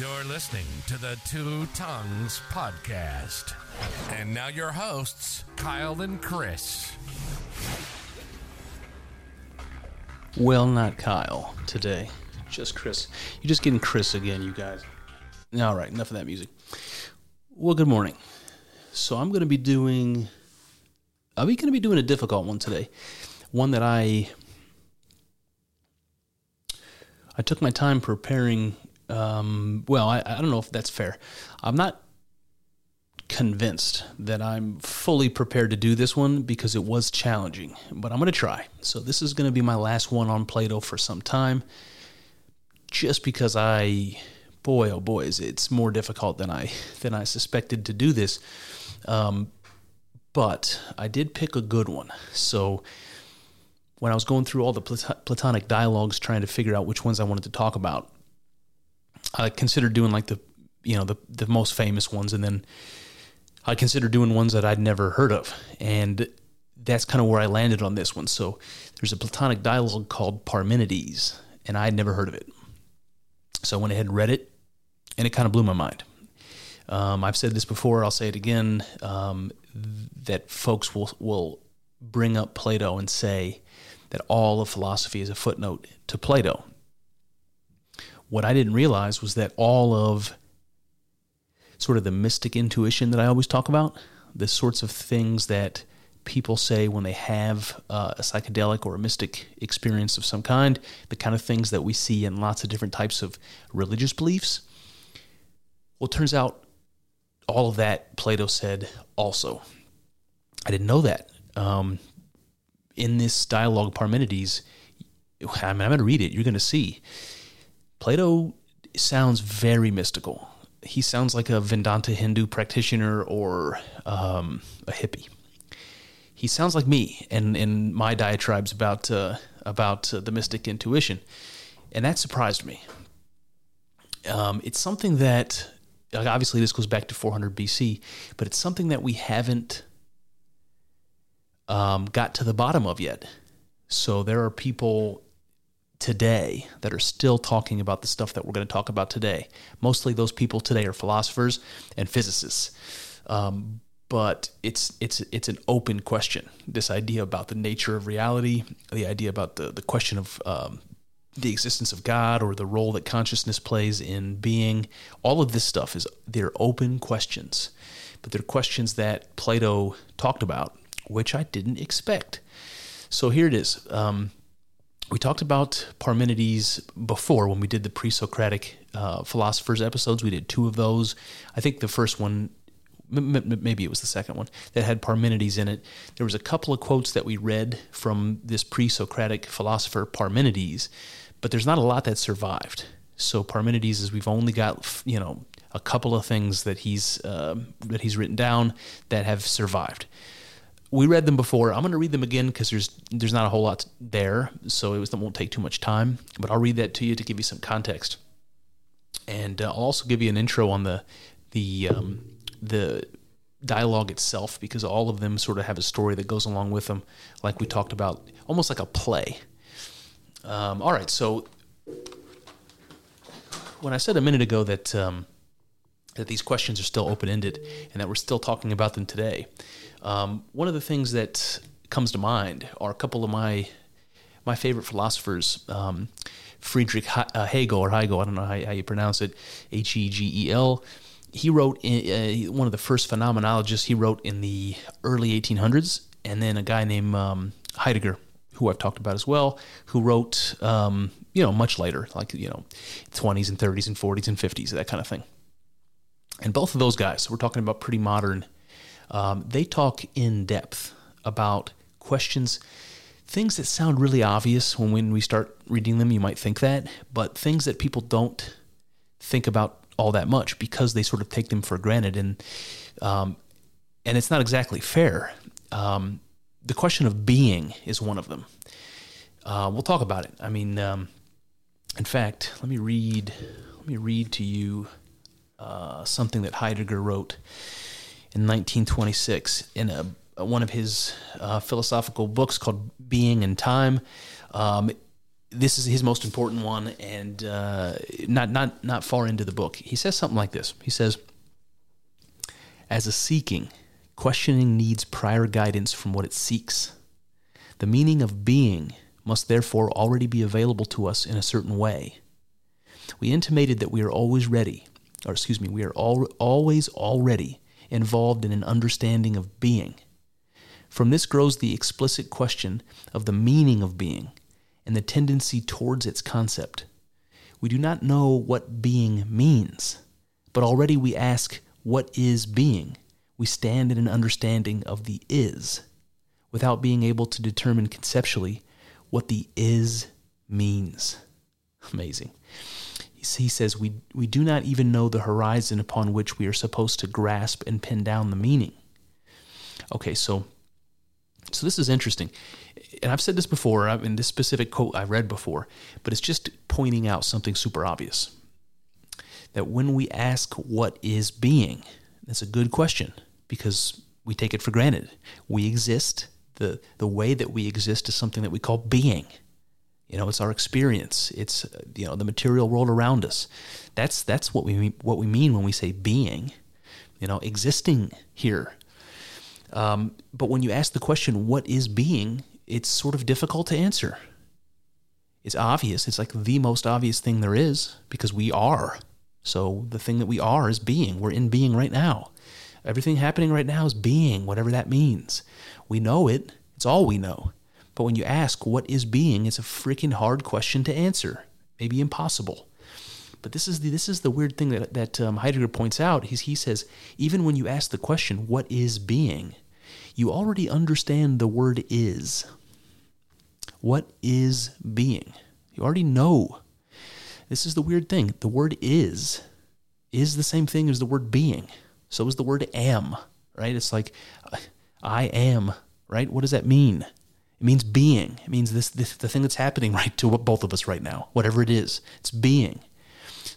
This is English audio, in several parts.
You're listening to the Two Tongues Podcast. And now your hosts, Kyle and Chris. Well, not Kyle today. Just Chris. You're just getting Chris again, you guys. All right, enough of that music. Well, good morning. So I'm going to be doing. Are we going to be doing a difficult one today? One that I. I took my time preparing. Um, well, I, I don't know if that's fair. I'm not convinced that I'm fully prepared to do this one because it was challenging, but I'm going to try. So this is going to be my last one on Plato for some time just because I boy oh boy it's more difficult than I than I suspected to do this. Um, but I did pick a good one. So when I was going through all the platonic dialogues trying to figure out which ones I wanted to talk about, I considered doing like the you know the the most famous ones and then I considered doing ones that I'd never heard of. And that's kind of where I landed on this one. So there's a Platonic dialogue called Parmenides, and I had never heard of it. So I went ahead and read it, and it kind of blew my mind. Um, I've said this before, I'll say it again um, that folks will, will bring up Plato and say that all of philosophy is a footnote to Plato. What I didn't realize was that all of sort of the mystic intuition that I always talk about, the sorts of things that people say when they have uh, a psychedelic or a mystic experience of some kind, the kind of things that we see in lots of different types of religious beliefs. Well, it turns out all of that Plato said also. I didn't know that. Um, in this dialogue, Parmenides, I mean, I'm going to read it. You're going to see. Plato sounds very mystical. He sounds like a Vedanta Hindu practitioner or um, a hippie he sounds like me and in my diatribes about uh, about uh, the mystic intuition, and that surprised me. Um, it's something that obviously this goes back to 400 BC, but it's something that we haven't um, got to the bottom of yet. So there are people today that are still talking about the stuff that we're going to talk about today. Mostly those people today are philosophers and physicists. Um, but it's it's it's an open question. This idea about the nature of reality, the idea about the the question of um, the existence of God or the role that consciousness plays in being, all of this stuff is they're open questions, but they're questions that Plato talked about, which I didn't expect. So here it is. Um, we talked about Parmenides before when we did the pre-Socratic uh, philosophers episodes. We did two of those. I think the first one maybe it was the second one that had Parmenides in it. There was a couple of quotes that we read from this pre-Socratic philosopher Parmenides, but there's not a lot that survived. So Parmenides is we've only got you know a couple of things that he's uh, that he's written down that have survived. We read them before. I'm going to read them again because there's there's not a whole lot there, so it, was, it won't take too much time. But I'll read that to you to give you some context, and uh, I'll also give you an intro on the the um, the dialogue itself because all of them sort of have a story that goes along with them, like we talked about, almost like a play. Um, all right, so when I said a minute ago that um, that these questions are still open ended and that we're still talking about them today, um, one of the things that comes to mind are a couple of my my favorite philosophers. Um, Friedrich uh, Hegel or Hegel, I don't know how, how you pronounce it, H E G E L he wrote in, uh, one of the first phenomenologists. He wrote in the early 1800s, and then a guy named um, Heidegger, who I've talked about as well, who wrote um, you know much later, like you know 20s and 30s and 40s and 50s, that kind of thing. And both of those guys, we're talking about pretty modern. Um, they talk in depth about questions, things that sound really obvious when when we start reading them. You might think that, but things that people don't think about all that much because they sort of take them for granted and um, and it's not exactly fair. Um, the question of being is one of them. Uh, we'll talk about it. I mean, um, in fact, let me read. Let me read to you uh, something that Heidegger wrote in 1926 in a, one of his uh, philosophical books called Being and Time. Um, this is his most important one, and uh, not not not far into the book. He says something like this. He says, "As a seeking, questioning needs prior guidance from what it seeks. The meaning of being must therefore already be available to us in a certain way. We intimated that we are always ready, or excuse me, we are all, always already involved in an understanding of being." From this grows the explicit question of the meaning of being and the tendency towards its concept. We do not know what being means, but already we ask, What is being? We stand in an understanding of the is, without being able to determine conceptually what the is means. Amazing. He says, we, we do not even know the horizon upon which we are supposed to grasp and pin down the meaning. Okay, so so this is interesting. And I've said this before, in this specific quote I read before, but it's just pointing out something super obvious. That when we ask what is being, that's a good question because we take it for granted. We exist. The, the way that we exist is something that we call being. You know, it's our experience. It's you know the material world around us. That's that's what we mean, what we mean when we say being. You know, existing here um, but when you ask the question, what is being, it's sort of difficult to answer. It's obvious. It's like the most obvious thing there is because we are. So the thing that we are is being. We're in being right now. Everything happening right now is being, whatever that means. We know it. It's all we know. But when you ask what is being, it's a freaking hard question to answer. Maybe impossible. But this is the this is the weird thing that that um, Heidegger points out. He's, he says even when you ask the question, "What is being?" you already understand the word "is." What is being? You already know. This is the weird thing. The word "is" is the same thing as the word "being." So is the word "am." Right? It's like I am. Right? What does that mean? It means being. It means this, this the thing that's happening right to both of us right now, whatever it is. It's being.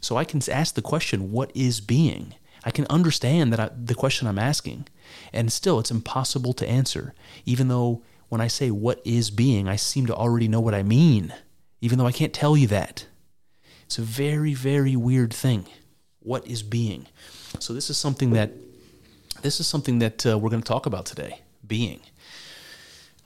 So I can ask the question, what is being? I can understand that I, the question I'm asking, and still it's impossible to answer, even though when I say what is being, I seem to already know what I mean, even though I can't tell you that. It's a very, very weird thing. What is being? So this is something that this is something that uh, we're going to talk about today. Being.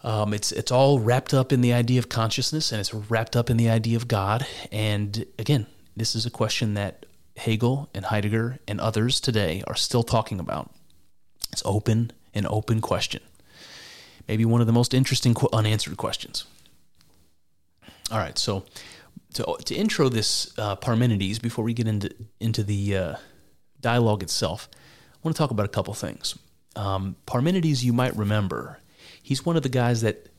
Um, it's it's all wrapped up in the idea of consciousness, and it's wrapped up in the idea of God. And again, this is a question that Hegel and Heidegger and others today are still talking about. It's open, an open question. Maybe one of the most interesting unanswered questions. All right, so to, to intro this uh, Parmenides before we get into into the uh, dialogue itself, I want to talk about a couple things. Um, Parmenides, you might remember, he's one of the guys that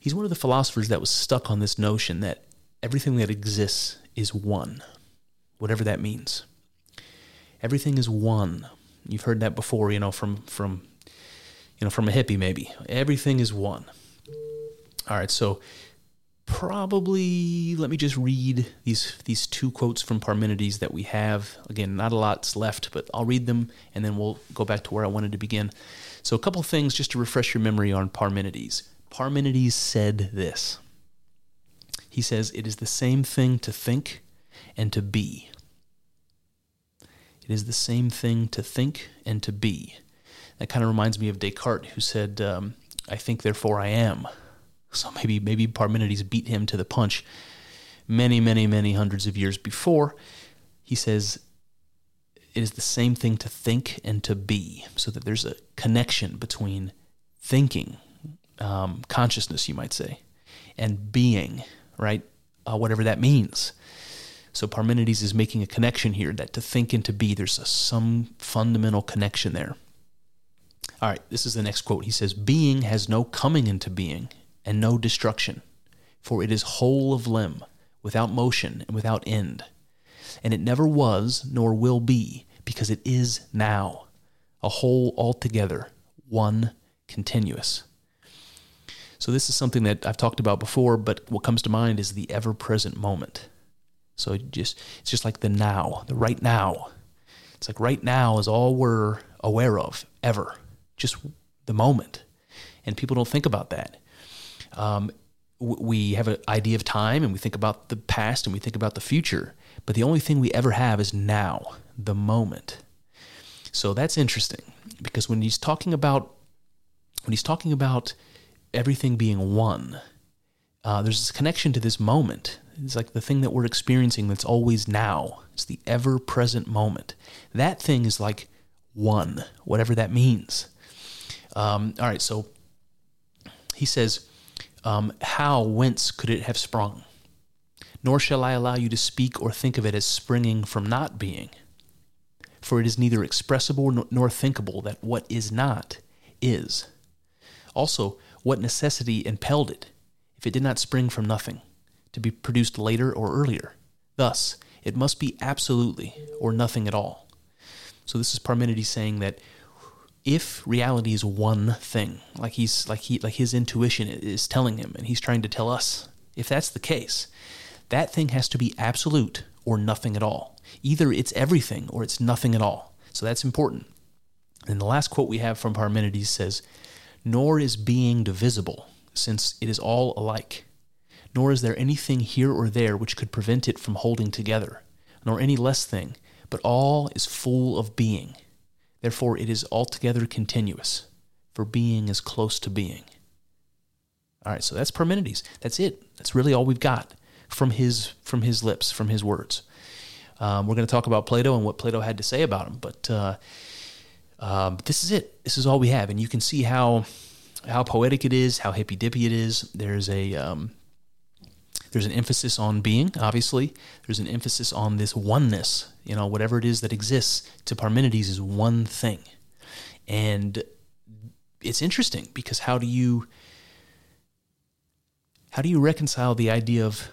he's one of the philosophers that was stuck on this notion that everything that exists is one, whatever that means. Everything is one. You've heard that before, you know, from from you know, from a hippie maybe. Everything is one. All right, so probably let me just read these these two quotes from Parmenides that we have. Again, not a lot's left, but I'll read them and then we'll go back to where I wanted to begin. So a couple things just to refresh your memory on Parmenides. Parmenides said this. He says, It is the same thing to think and to be. It is the same thing to think and to be. That kind of reminds me of Descartes, who said, um, I think, therefore I am. So maybe, maybe Parmenides beat him to the punch many, many, many hundreds of years before. He says, it is the same thing to think and to be, so that there's a connection between thinking, um, consciousness, you might say, and being, right? Uh, whatever that means. So Parmenides is making a connection here that to think and to be, there's a, some fundamental connection there. All right, this is the next quote. He says, Being has no coming into being and no destruction, for it is whole of limb, without motion and without end. And it never was, nor will be, because it is now, a whole altogether, one continuous. So this is something that I've talked about before, but what comes to mind is the ever-present moment. So just it's just like the now, the right now. It's like right now is all we're aware of ever, just the moment, and people don't think about that. Um, we have an idea of time and we think about the past and we think about the future, but the only thing we ever have is now, the moment. So that's interesting because when he's talking about when he's talking about everything being one, uh, there's this connection to this moment. It's like the thing that we're experiencing that's always now. It's the ever present moment. That thing is like one, whatever that means. Um, all right, so he says, um, How, whence could it have sprung? Nor shall I allow you to speak or think of it as springing from not being. For it is neither expressible nor thinkable that what is not is. Also, what necessity impelled it, if it did not spring from nothing, to be produced later or earlier? Thus, it must be absolutely or nothing at all. So this is Parmenides saying that if reality is one thing, like he's like he like his intuition is telling him and he's trying to tell us, if that's the case, that thing has to be absolute or nothing at all. Either it's everything or it's nothing at all. So that's important. And the last quote we have from Parmenides says, Nor is being divisible, since it is all alike. Nor is there anything here or there which could prevent it from holding together, nor any less thing, but all is full of being. Therefore, it is altogether continuous, for being is close to being. All right, so that's Parmenides. That's it. That's really all we've got from his from his lips, from his words. Um, we're going to talk about Plato and what Plato had to say about him, but uh, um, this is it. This is all we have, and you can see how how poetic it is, how hippy dippy it is. There's a um, there's an emphasis on being, obviously. There's an emphasis on this oneness. You know, whatever it is that exists to Parmenides is one thing, and it's interesting because how do you how do you reconcile the idea of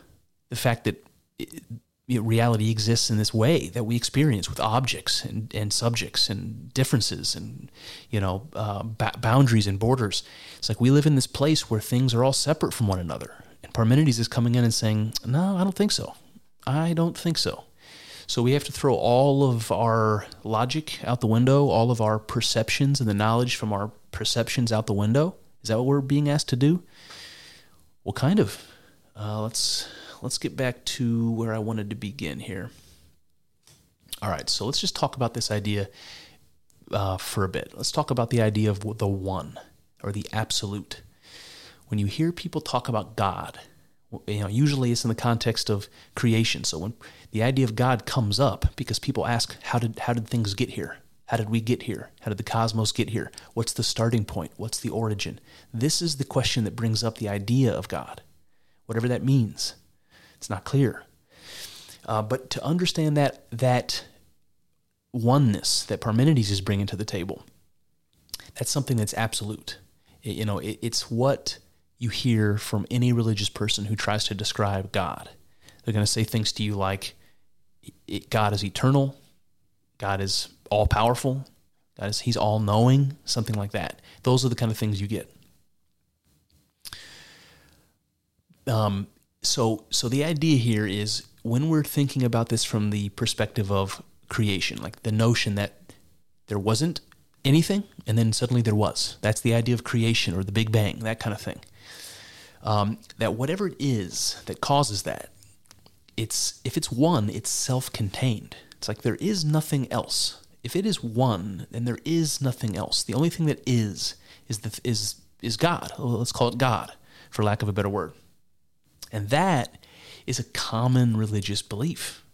the fact that it, reality exists in this way that we experience with objects and, and subjects and differences and you know uh, ba- boundaries and borders. It's like we live in this place where things are all separate from one another. And Parmenides is coming in and saying, "No, I don't think so. I don't think so." So we have to throw all of our logic out the window, all of our perceptions and the knowledge from our perceptions out the window. Is that what we're being asked to do? Well, kind of. Uh, let's let's get back to where I wanted to begin here. All right, so let's just talk about this idea uh, for a bit. Let's talk about the idea of the one or the absolute. When you hear people talk about God, you know, usually it's in the context of creation. So when the idea of God comes up, because people ask, how did how did things get here? How did we get here? How did the cosmos get here? What's the starting point? What's the origin? This is the question that brings up the idea of God, whatever that means. It's not clear. Uh, but to understand that that oneness that Parmenides is bringing to the table, that's something that's absolute. It, you know, it, it's what you hear from any religious person who tries to describe God. They're going to say things to you like, "God is eternal," "God is all powerful," "God is He's all knowing," something like that. Those are the kind of things you get. Um, so so the idea here is when we're thinking about this from the perspective of creation, like the notion that there wasn't anything and then suddenly there was. That's the idea of creation or the Big Bang, that kind of thing. Um, that whatever it is that causes that, it's if it's one, it's self-contained. It's like there is nothing else. If it is one, then there is nothing else. The only thing that is is the is is God. Let's call it God, for lack of a better word. And that is a common religious belief.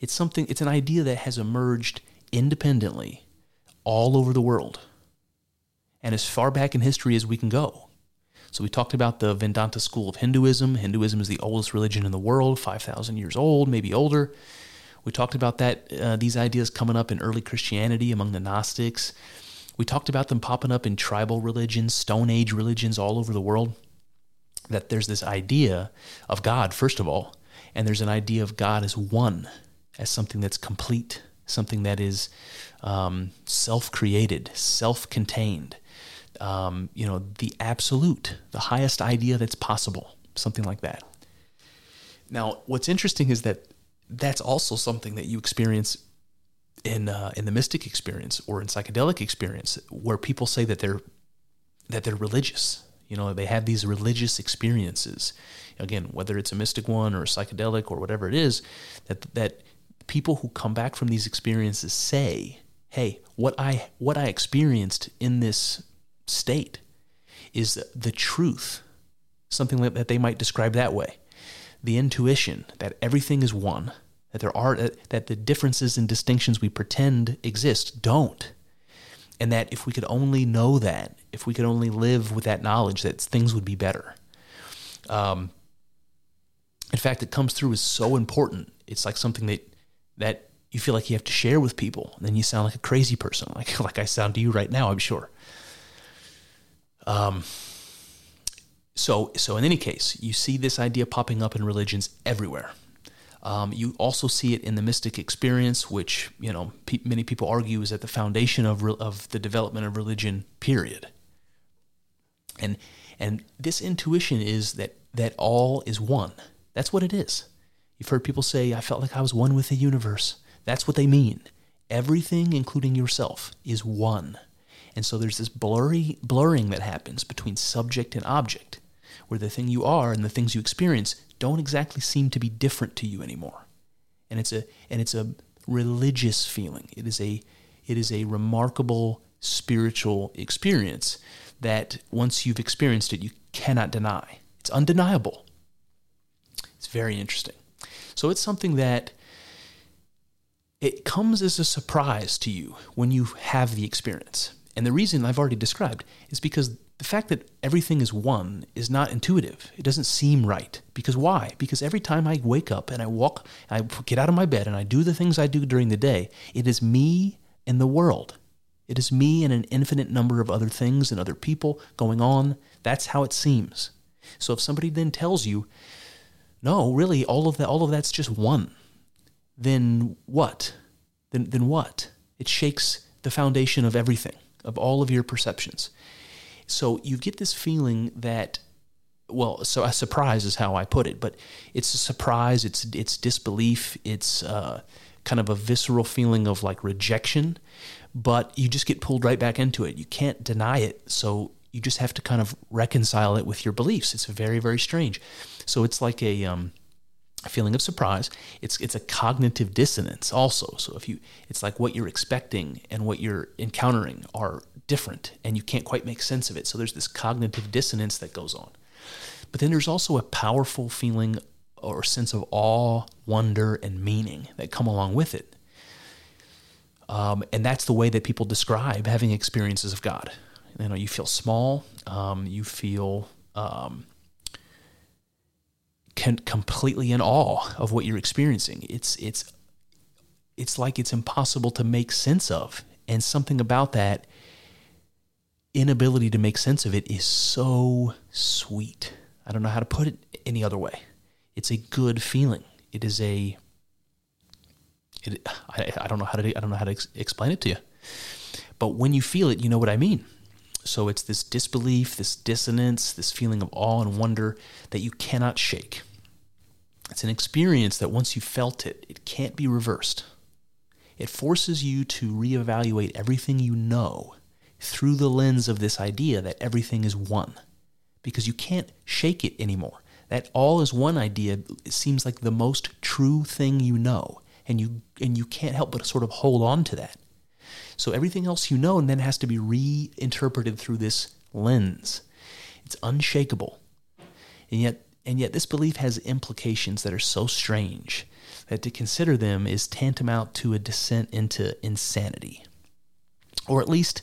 It's something, it's an idea that has emerged independently all over the world and as far back in history as we can go. So we talked about the Vedanta school of Hinduism. Hinduism is the oldest religion in the world, 5,000 years old, maybe older. We talked about that uh, these ideas coming up in early Christianity among the Gnostics. We talked about them popping up in tribal religions, Stone Age religions all over the world that there's this idea of God, first of all, and there's an idea of God as one, as something that's complete, something that is um, self created, self contained, um, you know, the absolute, the highest idea that's possible, something like that. Now, what's interesting is that that's also something that you experience in uh, in the mystic experience or in psychedelic experience, where people say that they're that they're religious You know, they have these religious experiences. Again, whether it's a mystic one or a psychedelic or whatever it is, that that people who come back from these experiences say, "Hey, what I what I experienced in this state is the truth." Something that they might describe that way. The intuition that everything is one, that there are that the differences and distinctions we pretend exist don't and that if we could only know that, if we could only live with that knowledge, that things would be better. Um, in fact, it comes through as so important. It's like something that that you feel like you have to share with people. And then you sound like a crazy person, like like I sound to you right now. I'm sure. Um. So so in any case, you see this idea popping up in religions everywhere. Um, you also see it in the mystic experience, which you know pe- many people argue is at the foundation of re- of the development of religion. Period. And and this intuition is that that all is one. That's what it is. You've heard people say, "I felt like I was one with the universe." That's what they mean. Everything, including yourself, is one. And so there's this blurry blurring that happens between subject and object, where the thing you are and the things you experience don't exactly seem to be different to you anymore. And it's a and it's a religious feeling. It is a it is a remarkable spiritual experience that once you've experienced it, you cannot deny. It's undeniable. It's very interesting. So it's something that it comes as a surprise to you when you have the experience. And the reason I've already described is because the fact that everything is one is not intuitive. It doesn't seem right. Because why? Because every time I wake up and I walk, I get out of my bed and I do the things I do during the day, it is me and the world. It is me and an infinite number of other things and other people going on. That's how it seems. So if somebody then tells you, no, really, all of that, all of that's just one, then what? Then, then what? It shakes the foundation of everything, of all of your perceptions. So you get this feeling that well, so a surprise is how I put it, but it's a surprise. It's it's disbelief. It's uh, kind of a visceral feeling of like rejection, but you just get pulled right back into it. You can't deny it, so you just have to kind of reconcile it with your beliefs. It's very very strange. So it's like a um, feeling of surprise. It's it's a cognitive dissonance also. So if you, it's like what you're expecting and what you're encountering are different and you can't quite make sense of it. So there's this cognitive dissonance that goes on. But then there's also a powerful feeling or sense of awe, wonder, and meaning that come along with it. Um, and that's the way that people describe having experiences of God. You know, you feel small, um, you feel um, can, completely in awe of what you're experiencing. It's it's it's like it's impossible to make sense of, and something about that inability to make sense of it is so sweet. I don't know how to put it any other way. It's a good feeling. It is a. It, I, I don't know how to I don't know how to ex- explain it to you, but when you feel it, you know what I mean. So it's this disbelief, this dissonance, this feeling of awe and wonder that you cannot shake. It's an experience that once you felt it, it can't be reversed. It forces you to reevaluate everything you know through the lens of this idea that everything is one because you can't shake it anymore. That all is one idea seems like the most true thing you know, and you and you can't help but sort of hold on to that. So everything else you know and then has to be reinterpreted through this lens. It's unshakable. And yet and yet this belief has implications that are so strange that to consider them is tantamount to a descent into insanity. Or at least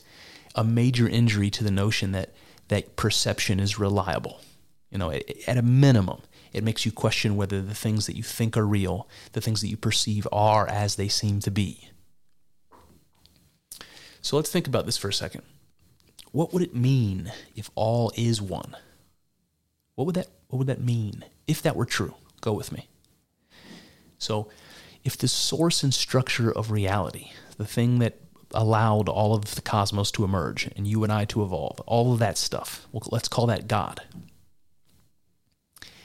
a major injury to the notion that that perception is reliable. You know, at a minimum, it makes you question whether the things that you think are real, the things that you perceive are as they seem to be. So let's think about this for a second. What would it mean if all is one? What would that what would that mean if that were true? Go with me. So, if the source and structure of reality, the thing that allowed all of the cosmos to emerge and you and I to evolve, all of that stuff. Well, let's call that God.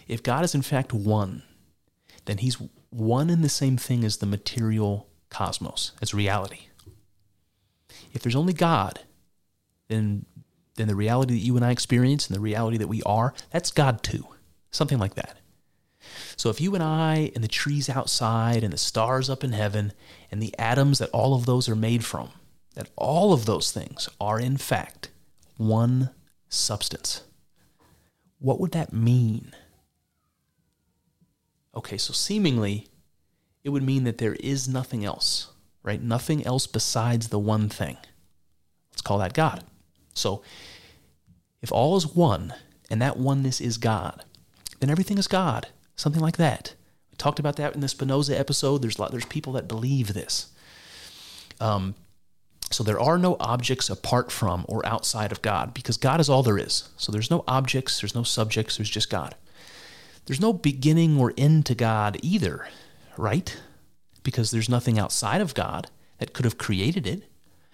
If God is in fact one, then he's one and the same thing as the material cosmos, as reality. If there's only God, then then the reality that you and I experience and the reality that we are, that's God too. Something like that. So if you and I and the trees outside and the stars up in heaven and the atoms that all of those are made from, that all of those things are in fact one substance, what would that mean? Okay, so seemingly it would mean that there is nothing else, right? Nothing else besides the one thing. Let's call that God. So if all is one and that oneness is God, then everything is God. Something like that. We talked about that in the Spinoza episode. There's lot, there's people that believe this. Um, so there are no objects apart from or outside of God because God is all there is. So there's no objects, there's no subjects, there's just God. There's no beginning or end to God either, right? Because there's nothing outside of God that could have created it.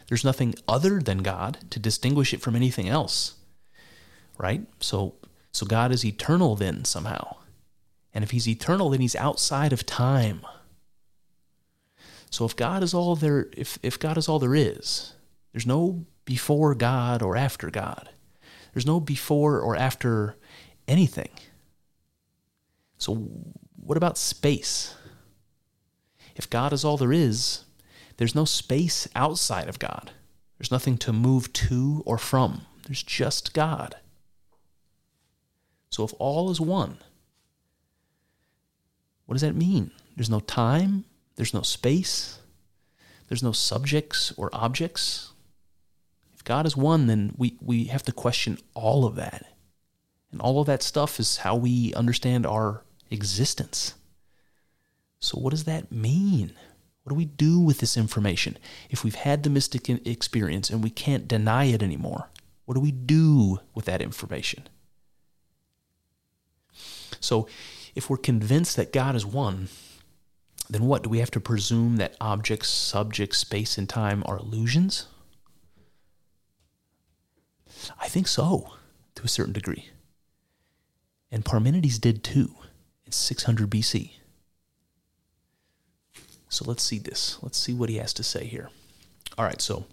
There's nothing other than God to distinguish it from anything else. Right? So so God is eternal then somehow. And if he's eternal, then he's outside of time. So if God is all there if, if God is all there is, there's no before God or after God. There's no before or after anything. So what about space? If God is all there is, there's no space outside of God. There's nothing to move to or from. There's just God. So if all is one, what does that mean? There's no time, there's no space, there's no subjects or objects. If God is one, then we, we have to question all of that. And all of that stuff is how we understand our existence. So, what does that mean? What do we do with this information? If we've had the mystic experience and we can't deny it anymore, what do we do with that information? So, if we're convinced that God is one, then what? Do we have to presume that objects, subjects, space, and time are illusions? I think so, to a certain degree. And Parmenides did too, in 600 BC. So let's see this. Let's see what he has to say here. All right, so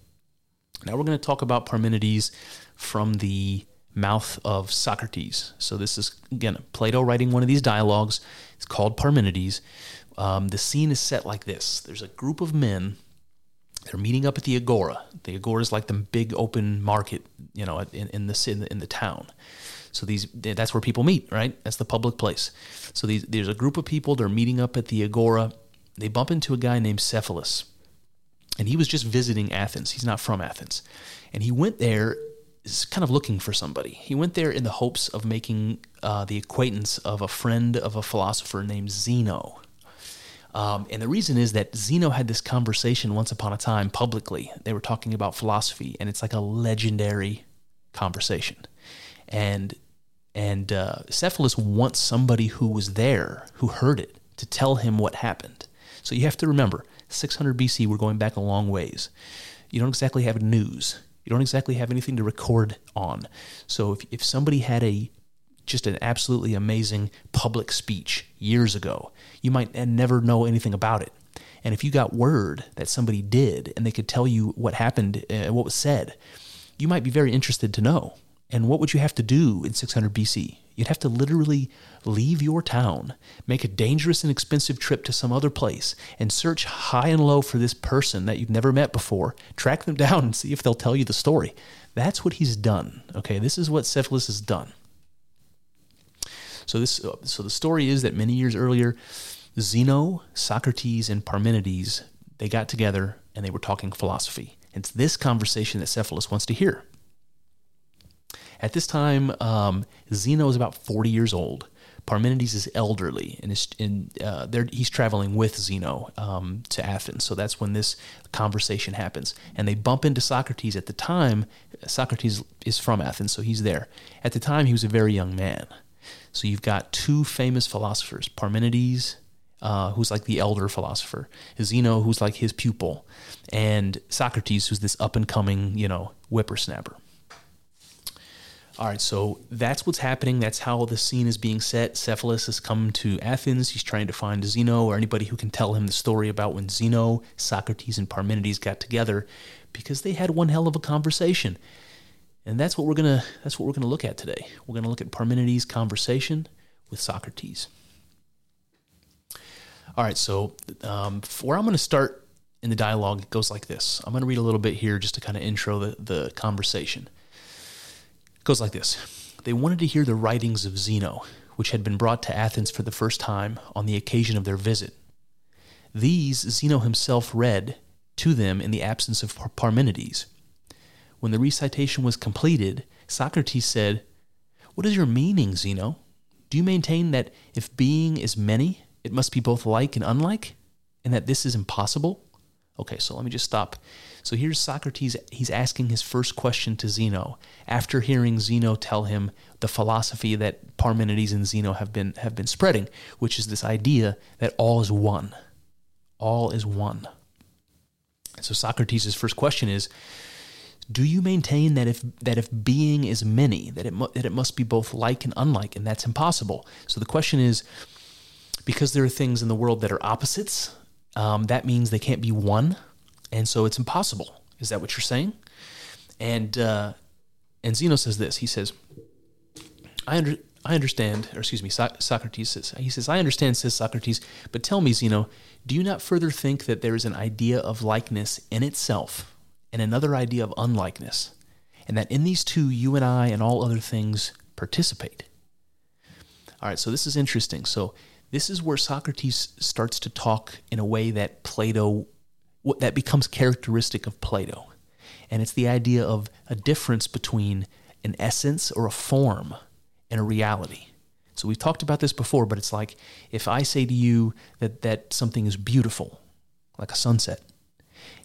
now we're going to talk about Parmenides from the mouth of Socrates. So this is again Plato writing one of these dialogues. It's called Parmenides. Um, the scene is set like this: There's a group of men. They're meeting up at the agora. The agora is like the big open market, you know, in, in the in the, in the town. So these that's where people meet, right? That's the public place. So these, there's a group of people. They're meeting up at the agora. They bump into a guy named Cephalus, and he was just visiting Athens. He's not from Athens, and he went there is kind of looking for somebody. He went there in the hopes of making uh, the acquaintance of a friend of a philosopher named Zeno. Um, and the reason is that Zeno had this conversation once upon a time publicly. They were talking about philosophy, and it's like a legendary conversation. And and uh, Cephalus wants somebody who was there, who heard it, to tell him what happened. So you have to remember, 600 BC, we're going back a long ways. You don't exactly have news. You don't exactly have anything to record on. So if, if somebody had a just an absolutely amazing public speech years ago, you might never know anything about it. And if you got word that somebody did and they could tell you what happened, uh, what was said, you might be very interested to know. And what would you have to do in 600 BC? You'd have to literally leave your town, make a dangerous and expensive trip to some other place, and search high and low for this person that you've never met before, track them down and see if they'll tell you the story. That's what he's done. Okay, this is what Cephalus has done. So this so the story is that many years earlier, Zeno, Socrates, and Parmenides, they got together and they were talking philosophy. It's this conversation that Cephalus wants to hear. At this time, um, Zeno is about 40 years old. Parmenides is elderly, and is in, uh, he's traveling with Zeno um, to Athens. So that's when this conversation happens. And they bump into Socrates. At the time, Socrates is from Athens, so he's there. At the time, he was a very young man. So you've got two famous philosophers Parmenides, uh, who's like the elder philosopher, Zeno, who's like his pupil, and Socrates, who's this up and coming, you know, whippersnapper. All right, so that's what's happening. That's how the scene is being set. Cephalus has come to Athens. He's trying to find Zeno or anybody who can tell him the story about when Zeno, Socrates, and Parmenides got together because they had one hell of a conversation. And that's what we're gonna that's what we're gonna look at today. We're gonna look at Parmenides' conversation with Socrates. All right, so um, where I'm going to start in the dialogue it goes like this. I'm going to read a little bit here just to kind of intro the, the conversation. Goes like this They wanted to hear the writings of Zeno, which had been brought to Athens for the first time on the occasion of their visit. These Zeno himself read to them in the absence of Parmenides. When the recitation was completed, Socrates said, What is your meaning, Zeno? Do you maintain that if being is many, it must be both like and unlike, and that this is impossible? Okay, so let me just stop. So here's Socrates. He's asking his first question to Zeno after hearing Zeno tell him the philosophy that Parmenides and Zeno have been have been spreading, which is this idea that all is one. All is one. So Socrates' first question is, do you maintain that if that if being is many, that it mu- that it must be both like and unlike, and that's impossible? So the question is, because there are things in the world that are opposites, um, that means they can't be one, and so it's impossible. Is that what you're saying? And uh, and Zeno says this. He says, "I under, I understand." Or excuse me, so- Socrates says. He says, "I understand," says Socrates. But tell me, Zeno, do you not further think that there is an idea of likeness in itself, and another idea of unlikeness, and that in these two, you and I and all other things participate?" All right. So this is interesting. So this is where Socrates starts to talk in a way that Plato, that becomes characteristic of Plato. And it's the idea of a difference between an essence or a form and a reality. So we've talked about this before, but it's like if I say to you that, that something is beautiful, like a sunset,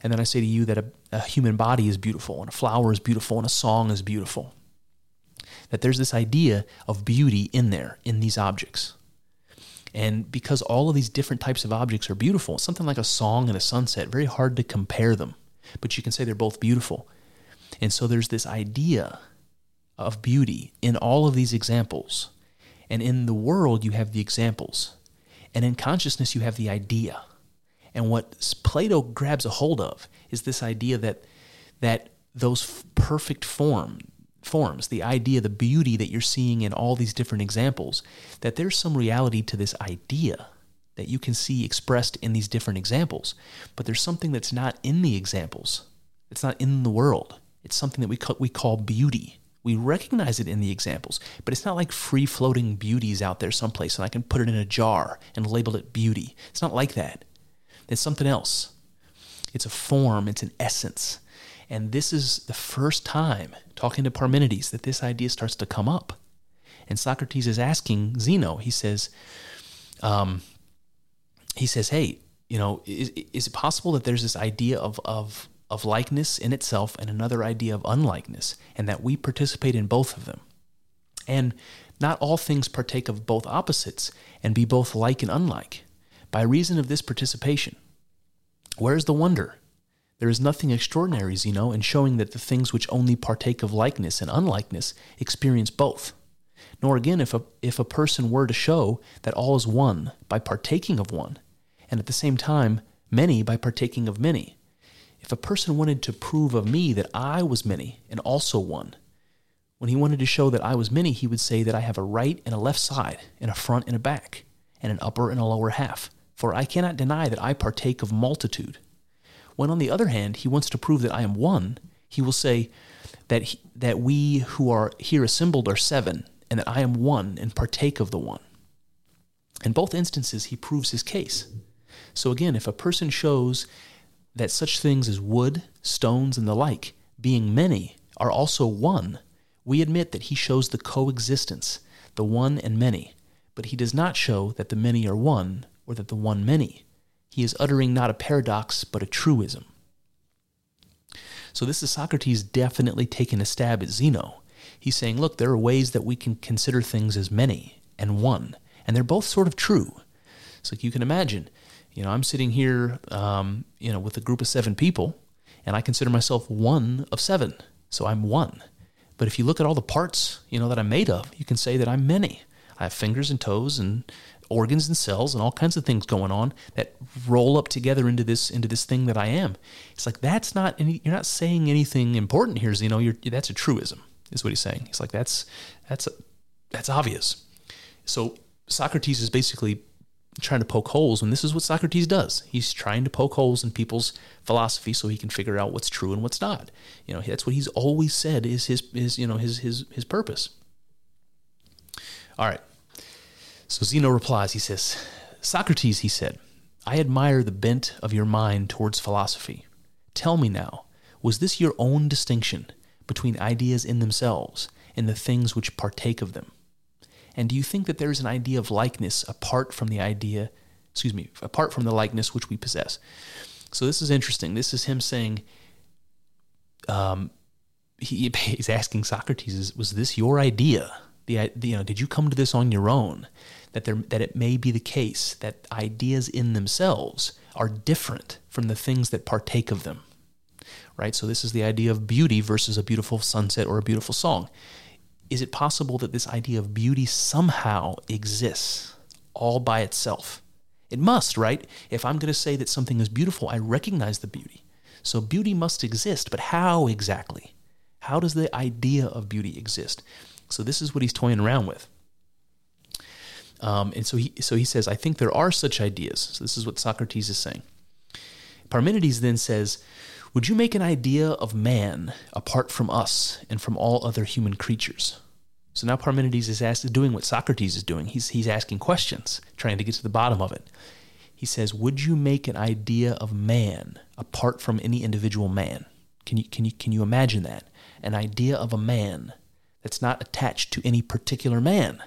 and then I say to you that a, a human body is beautiful, and a flower is beautiful, and a song is beautiful, that there's this idea of beauty in there, in these objects. And because all of these different types of objects are beautiful, something like a song and a sunset, very hard to compare them, but you can say they're both beautiful. And so there's this idea of beauty in all of these examples. And in the world, you have the examples. And in consciousness, you have the idea. And what Plato grabs a hold of is this idea that, that those perfect form, forms, the idea, the beauty that you're seeing in all these different examples, that there's some reality to this idea that you can see expressed in these different examples. But there's something that's not in the examples, it's not in the world. It's something that we call, we call beauty. We recognize it in the examples, but it's not like free floating beauties out there someplace and I can put it in a jar and label it beauty. It's not like that. It's something else. It's a form, it's an essence. And this is the first time, talking to Parmenides, that this idea starts to come up. And Socrates is asking Zeno, he says, um, he says, hey, you know, is, is it possible that there's this idea of, of, of likeness in itself and another idea of unlikeness, and that we participate in both of them? And not all things partake of both opposites and be both like and unlike. By reason of this participation, where is the wonder? There is nothing extraordinary, Zeno, in showing that the things which only partake of likeness and unlikeness experience both. Nor again if a, if a person were to show that all is one by partaking of one, and at the same time many by partaking of many. If a person wanted to prove of me that I was many and also one, when he wanted to show that I was many, he would say that I have a right and a left side, and a front and a back, and an upper and a lower half. For I cannot deny that I partake of multitude. When, on the other hand, he wants to prove that I am one, he will say that, he, that we who are here assembled are seven, and that I am one and partake of the one. In both instances, he proves his case. So again, if a person shows that such things as wood, stones, and the like, being many, are also one, we admit that he shows the coexistence, the one and many, but he does not show that the many are one or that the one many he is uttering not a paradox, but a truism. So, this is Socrates definitely taking a stab at Zeno. He's saying, look, there are ways that we can consider things as many and one, and they're both sort of true. It's like you can imagine, you know, I'm sitting here, um, you know, with a group of seven people, and I consider myself one of seven. So, I'm one. But if you look at all the parts, you know, that I'm made of, you can say that I'm many. I have fingers and toes and organs and cells and all kinds of things going on that roll up together into this into this thing that I am. It's like that's not any, you're not saying anything important here, Zeno. You're, that's a truism. is what he's saying. He's like, that's that's that's obvious. So Socrates is basically trying to poke holes, and this is what Socrates does. He's trying to poke holes in people's philosophy so he can figure out what's true and what's not. You know, that's what he's always said is his is you know his his his purpose. All right. So Zeno replies. He says, Socrates, he said, I admire the bent of your mind towards philosophy. Tell me now, was this your own distinction between ideas in themselves and the things which partake of them? And do you think that there is an idea of likeness apart from the idea, excuse me, apart from the likeness which we possess? So this is interesting. This is him saying, um, he, he's asking Socrates, was this your idea? The, you know, did you come to this on your own? That there, that it may be the case that ideas in themselves are different from the things that partake of them. Right? So this is the idea of beauty versus a beautiful sunset or a beautiful song is it possible that this idea of beauty somehow exists all by itself? It must, right? If I'm going to say that something is beautiful, I recognize the beauty. So beauty must exist, but how exactly? How does the idea of beauty exist? So this is what he's toying around with. Um, and so he so he says, I think there are such ideas. So this is what Socrates is saying. Parmenides then says, would you make an idea of man apart from us and from all other human creatures? So now Parmenides is asked, doing what Socrates is doing. He's, he's asking questions, trying to get to the bottom of it. He says, Would you make an idea of man apart from any individual man? Can you, can you, can you imagine that? An idea of a man that's not attached to any particular man.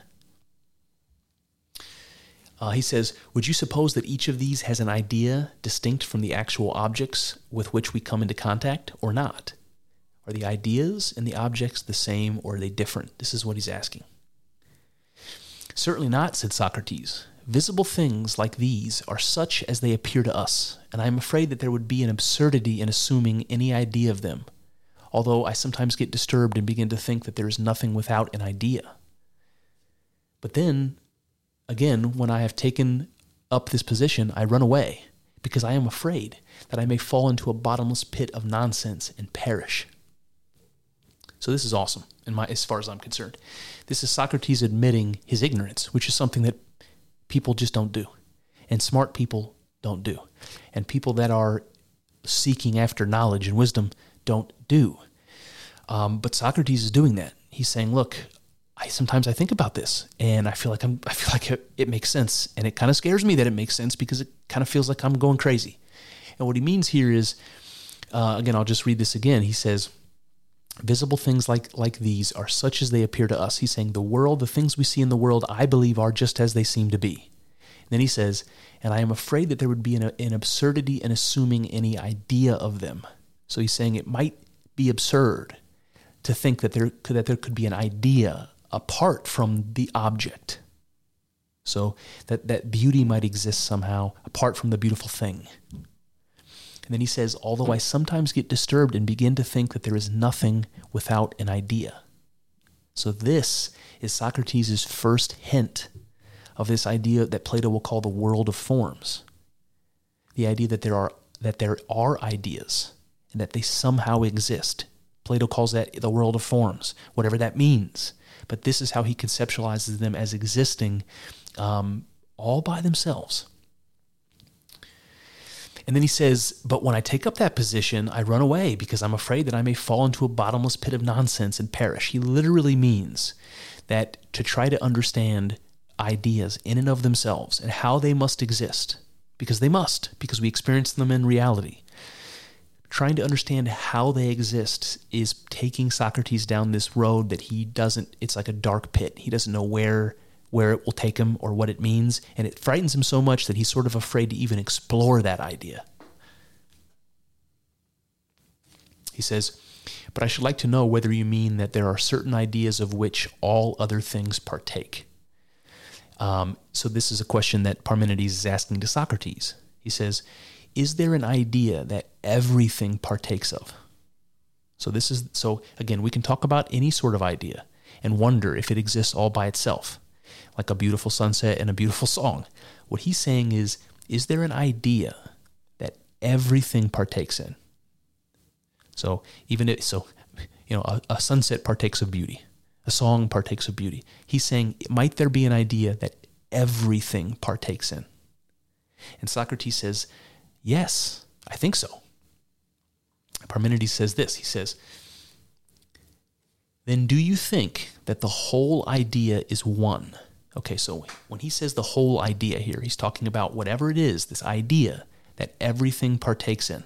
Uh, he says, Would you suppose that each of these has an idea distinct from the actual objects with which we come into contact or not? Are the ideas and the objects the same or are they different? This is what he's asking. Certainly not, said Socrates. Visible things like these are such as they appear to us, and I am afraid that there would be an absurdity in assuming any idea of them, although I sometimes get disturbed and begin to think that there is nothing without an idea. But then Again, when I have taken up this position, I run away because I am afraid that I may fall into a bottomless pit of nonsense and perish. So this is awesome, in my, as far as I'm concerned. This is Socrates admitting his ignorance, which is something that people just don't do, and smart people don't do, and people that are seeking after knowledge and wisdom don't do. Um, but Socrates is doing that. He's saying, "Look, I sometimes I think about this and I feel like I'm I feel like it, it makes sense and it kind of scares me that it makes sense because it kind of feels like I'm going crazy. And what he means here is uh, again I'll just read this again. He says visible things like like these are such as they appear to us. He's saying the world, the things we see in the world, I believe are just as they seem to be. And then he says, and I am afraid that there would be an, an absurdity in assuming any idea of them. So he's saying it might be absurd to think that there that there could be an idea apart from the object. So that, that beauty might exist somehow apart from the beautiful thing. And then he says, although I sometimes get disturbed and begin to think that there is nothing without an idea. So this is Socrates' first hint of this idea that Plato will call the world of forms. The idea that there are that there are ideas and that they somehow exist. Plato calls that the world of forms, whatever that means but this is how he conceptualizes them as existing um, all by themselves. And then he says, But when I take up that position, I run away because I'm afraid that I may fall into a bottomless pit of nonsense and perish. He literally means that to try to understand ideas in and of themselves and how they must exist, because they must, because we experience them in reality, trying to understand how they exist is taking Socrates down this road that he doesn't it's like a dark pit. He doesn't know where where it will take him or what it means, and it frightens him so much that he's sort of afraid to even explore that idea. He says, But I should like to know whether you mean that there are certain ideas of which all other things partake. Um, so, this is a question that Parmenides is asking to Socrates. He says, is there an idea that everything partakes of? So this is so again, we can talk about any sort of idea and wonder if it exists all by itself, like a beautiful sunset and a beautiful song. What he's saying is, is there an idea that everything partakes in? So even if so You know, a, a sunset partakes of beauty, a song partakes of beauty. He's saying, might there be an idea that everything partakes in? And Socrates says, yes, I think so. Parmenides says this he says, then do you think that the whole idea is one? Okay, so when he says the whole idea here, he's talking about whatever it is, this idea that everything partakes in,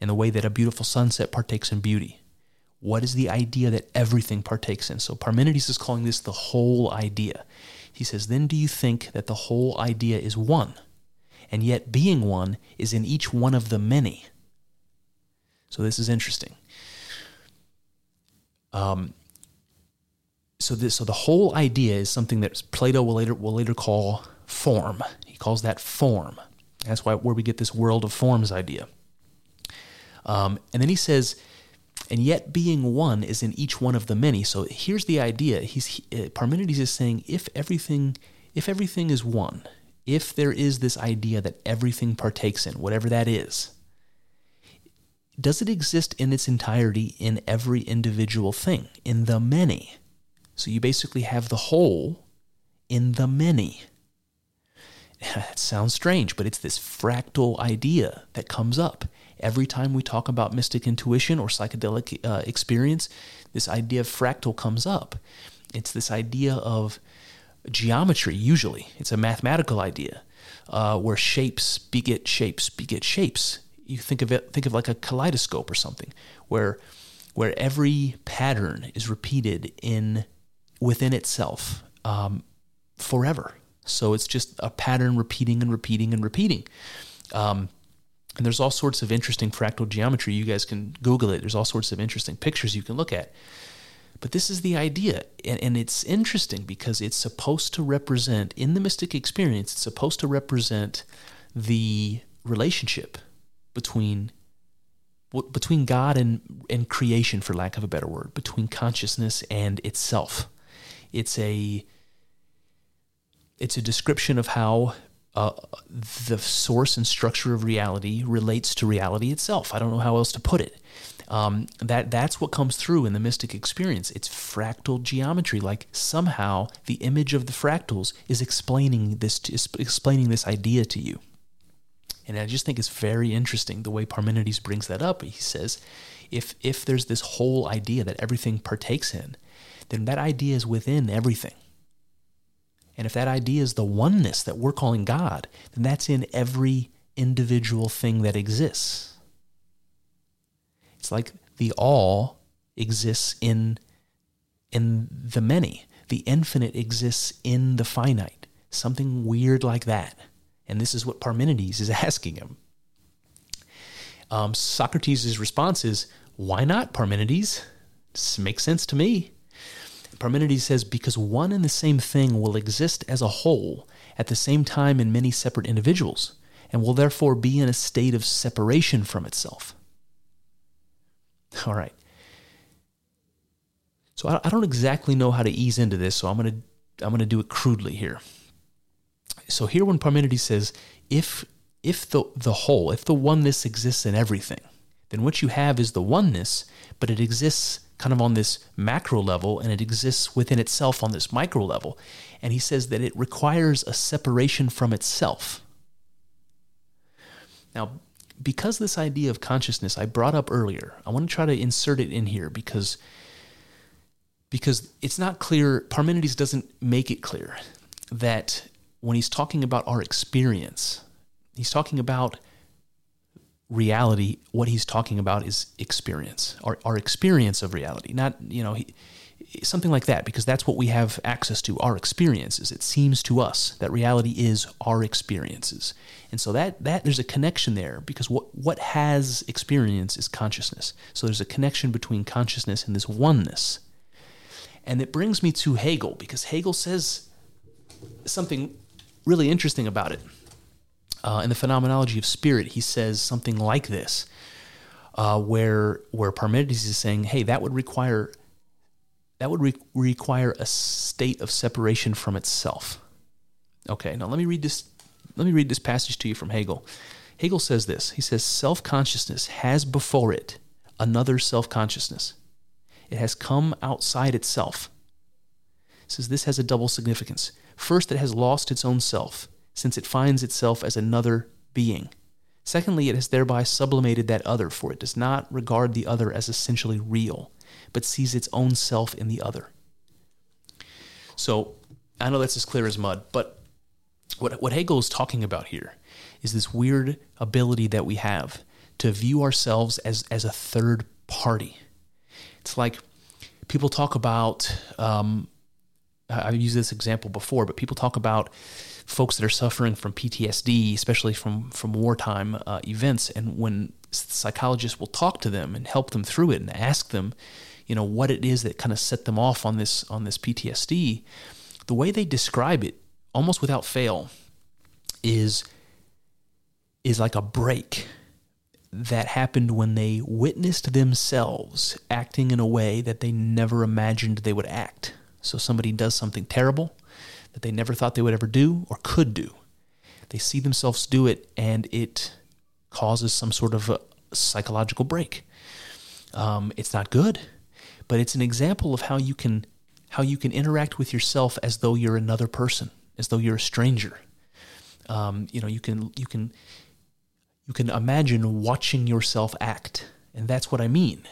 in the way that a beautiful sunset partakes in beauty. What is the idea that everything partakes in? So Parmenides is calling this the whole idea. He says, Then do you think that the whole idea is one? And yet being one is in each one of the many. So this is interesting. Um, so this so the whole idea is something that Plato will later will later call form. He calls that form. That's why where we get this world of forms idea. Um, and then he says, and yet being one is in each one of the many. So here's the idea. He's he, uh, Parmenides is saying if everything if everything is one, if there is this idea that everything partakes in, whatever that is, does it exist in its entirety in every individual thing, in the many? So you basically have the whole in the many. That sounds strange, but it's this fractal idea that comes up. Every time we talk about mystic intuition or psychedelic uh, experience, this idea of fractal comes up. It's this idea of geometry, usually. It's a mathematical idea uh, where shapes beget shapes beget shapes. You think of it, think of like a kaleidoscope or something, where where every pattern is repeated in within itself um, forever. So it's just a pattern repeating and repeating and repeating. Um, and there's all sorts of interesting fractal geometry. You guys can Google it. There's all sorts of interesting pictures you can look at. But this is the idea. And, and it's interesting because it's supposed to represent, in the mystic experience, it's supposed to represent the relationship between between God and, and creation, for lack of a better word, between consciousness and itself. It's a it's a description of how uh, the source and structure of reality relates to reality itself. I don't know how else to put it. Um, that that's what comes through in the mystic experience. It's fractal geometry. Like somehow the image of the fractals is explaining this is explaining this idea to you. And I just think it's very interesting the way Parmenides brings that up. He says, if if there's this whole idea that everything partakes in, then that idea is within everything. And if that idea is the oneness that we're calling God, then that's in every individual thing that exists. It's like the all exists in, in the many, the infinite exists in the finite, something weird like that. And this is what Parmenides is asking him. Um, Socrates' response is, Why not, Parmenides? This makes sense to me. Parmenides says, because one and the same thing will exist as a whole at the same time in many separate individuals, and will therefore be in a state of separation from itself. All right. So I, don't exactly know how to ease into this, so I'm gonna I'm gonna do it crudely here. So here, when Parmenides says, if if the the whole, if the oneness exists in everything, then what you have is the oneness, but it exists kind of on this macro level and it exists within itself on this micro level. And he says that it requires a separation from itself. Now, because this idea of consciousness I brought up earlier, I want to try to insert it in here because because it's not clear Parmenides doesn't make it clear that when he's talking about our experience, he's talking about reality, what he's talking about is experience, our, our experience of reality, not, you know, he, something like that, because that's what we have access to, our experiences. It seems to us that reality is our experiences. And so that, that there's a connection there because what, what has experience is consciousness. So there's a connection between consciousness and this oneness. And it brings me to Hegel because Hegel says something really interesting about it uh, in the phenomenology of spirit, he says something like this, uh, where where Parmenides is saying, "Hey, that would require that would re- require a state of separation from itself." Okay, now let me read this. Let me read this passage to you from Hegel. Hegel says this. He says, "Self consciousness has before it another self consciousness." it has come outside itself. It says this has a double significance. First, it has lost its own self, since it finds itself as another being. Secondly, it has thereby sublimated that other, for it does not regard the other as essentially real, but sees its own self in the other. So, I know that's as clear as mud, but what, what Hegel is talking about here is this weird ability that we have to view ourselves as, as a third party. It's like people talk about, um, I've used this example before, but people talk about folks that are suffering from PTSD, especially from, from wartime uh, events. And when psychologists will talk to them and help them through it and ask them, you know, what it is that kind of set them off on this on this PTSD, the way they describe it, almost without fail, is is like a break that happened when they witnessed themselves acting in a way that they never imagined they would act. So somebody does something terrible that they never thought they would ever do or could do. They see themselves do it and it causes some sort of a psychological break. Um, it's not good, but it's an example of how you can how you can interact with yourself as though you're another person, as though you're a stranger. Um, you know, you can you can you can imagine watching yourself act. And that's what I mean.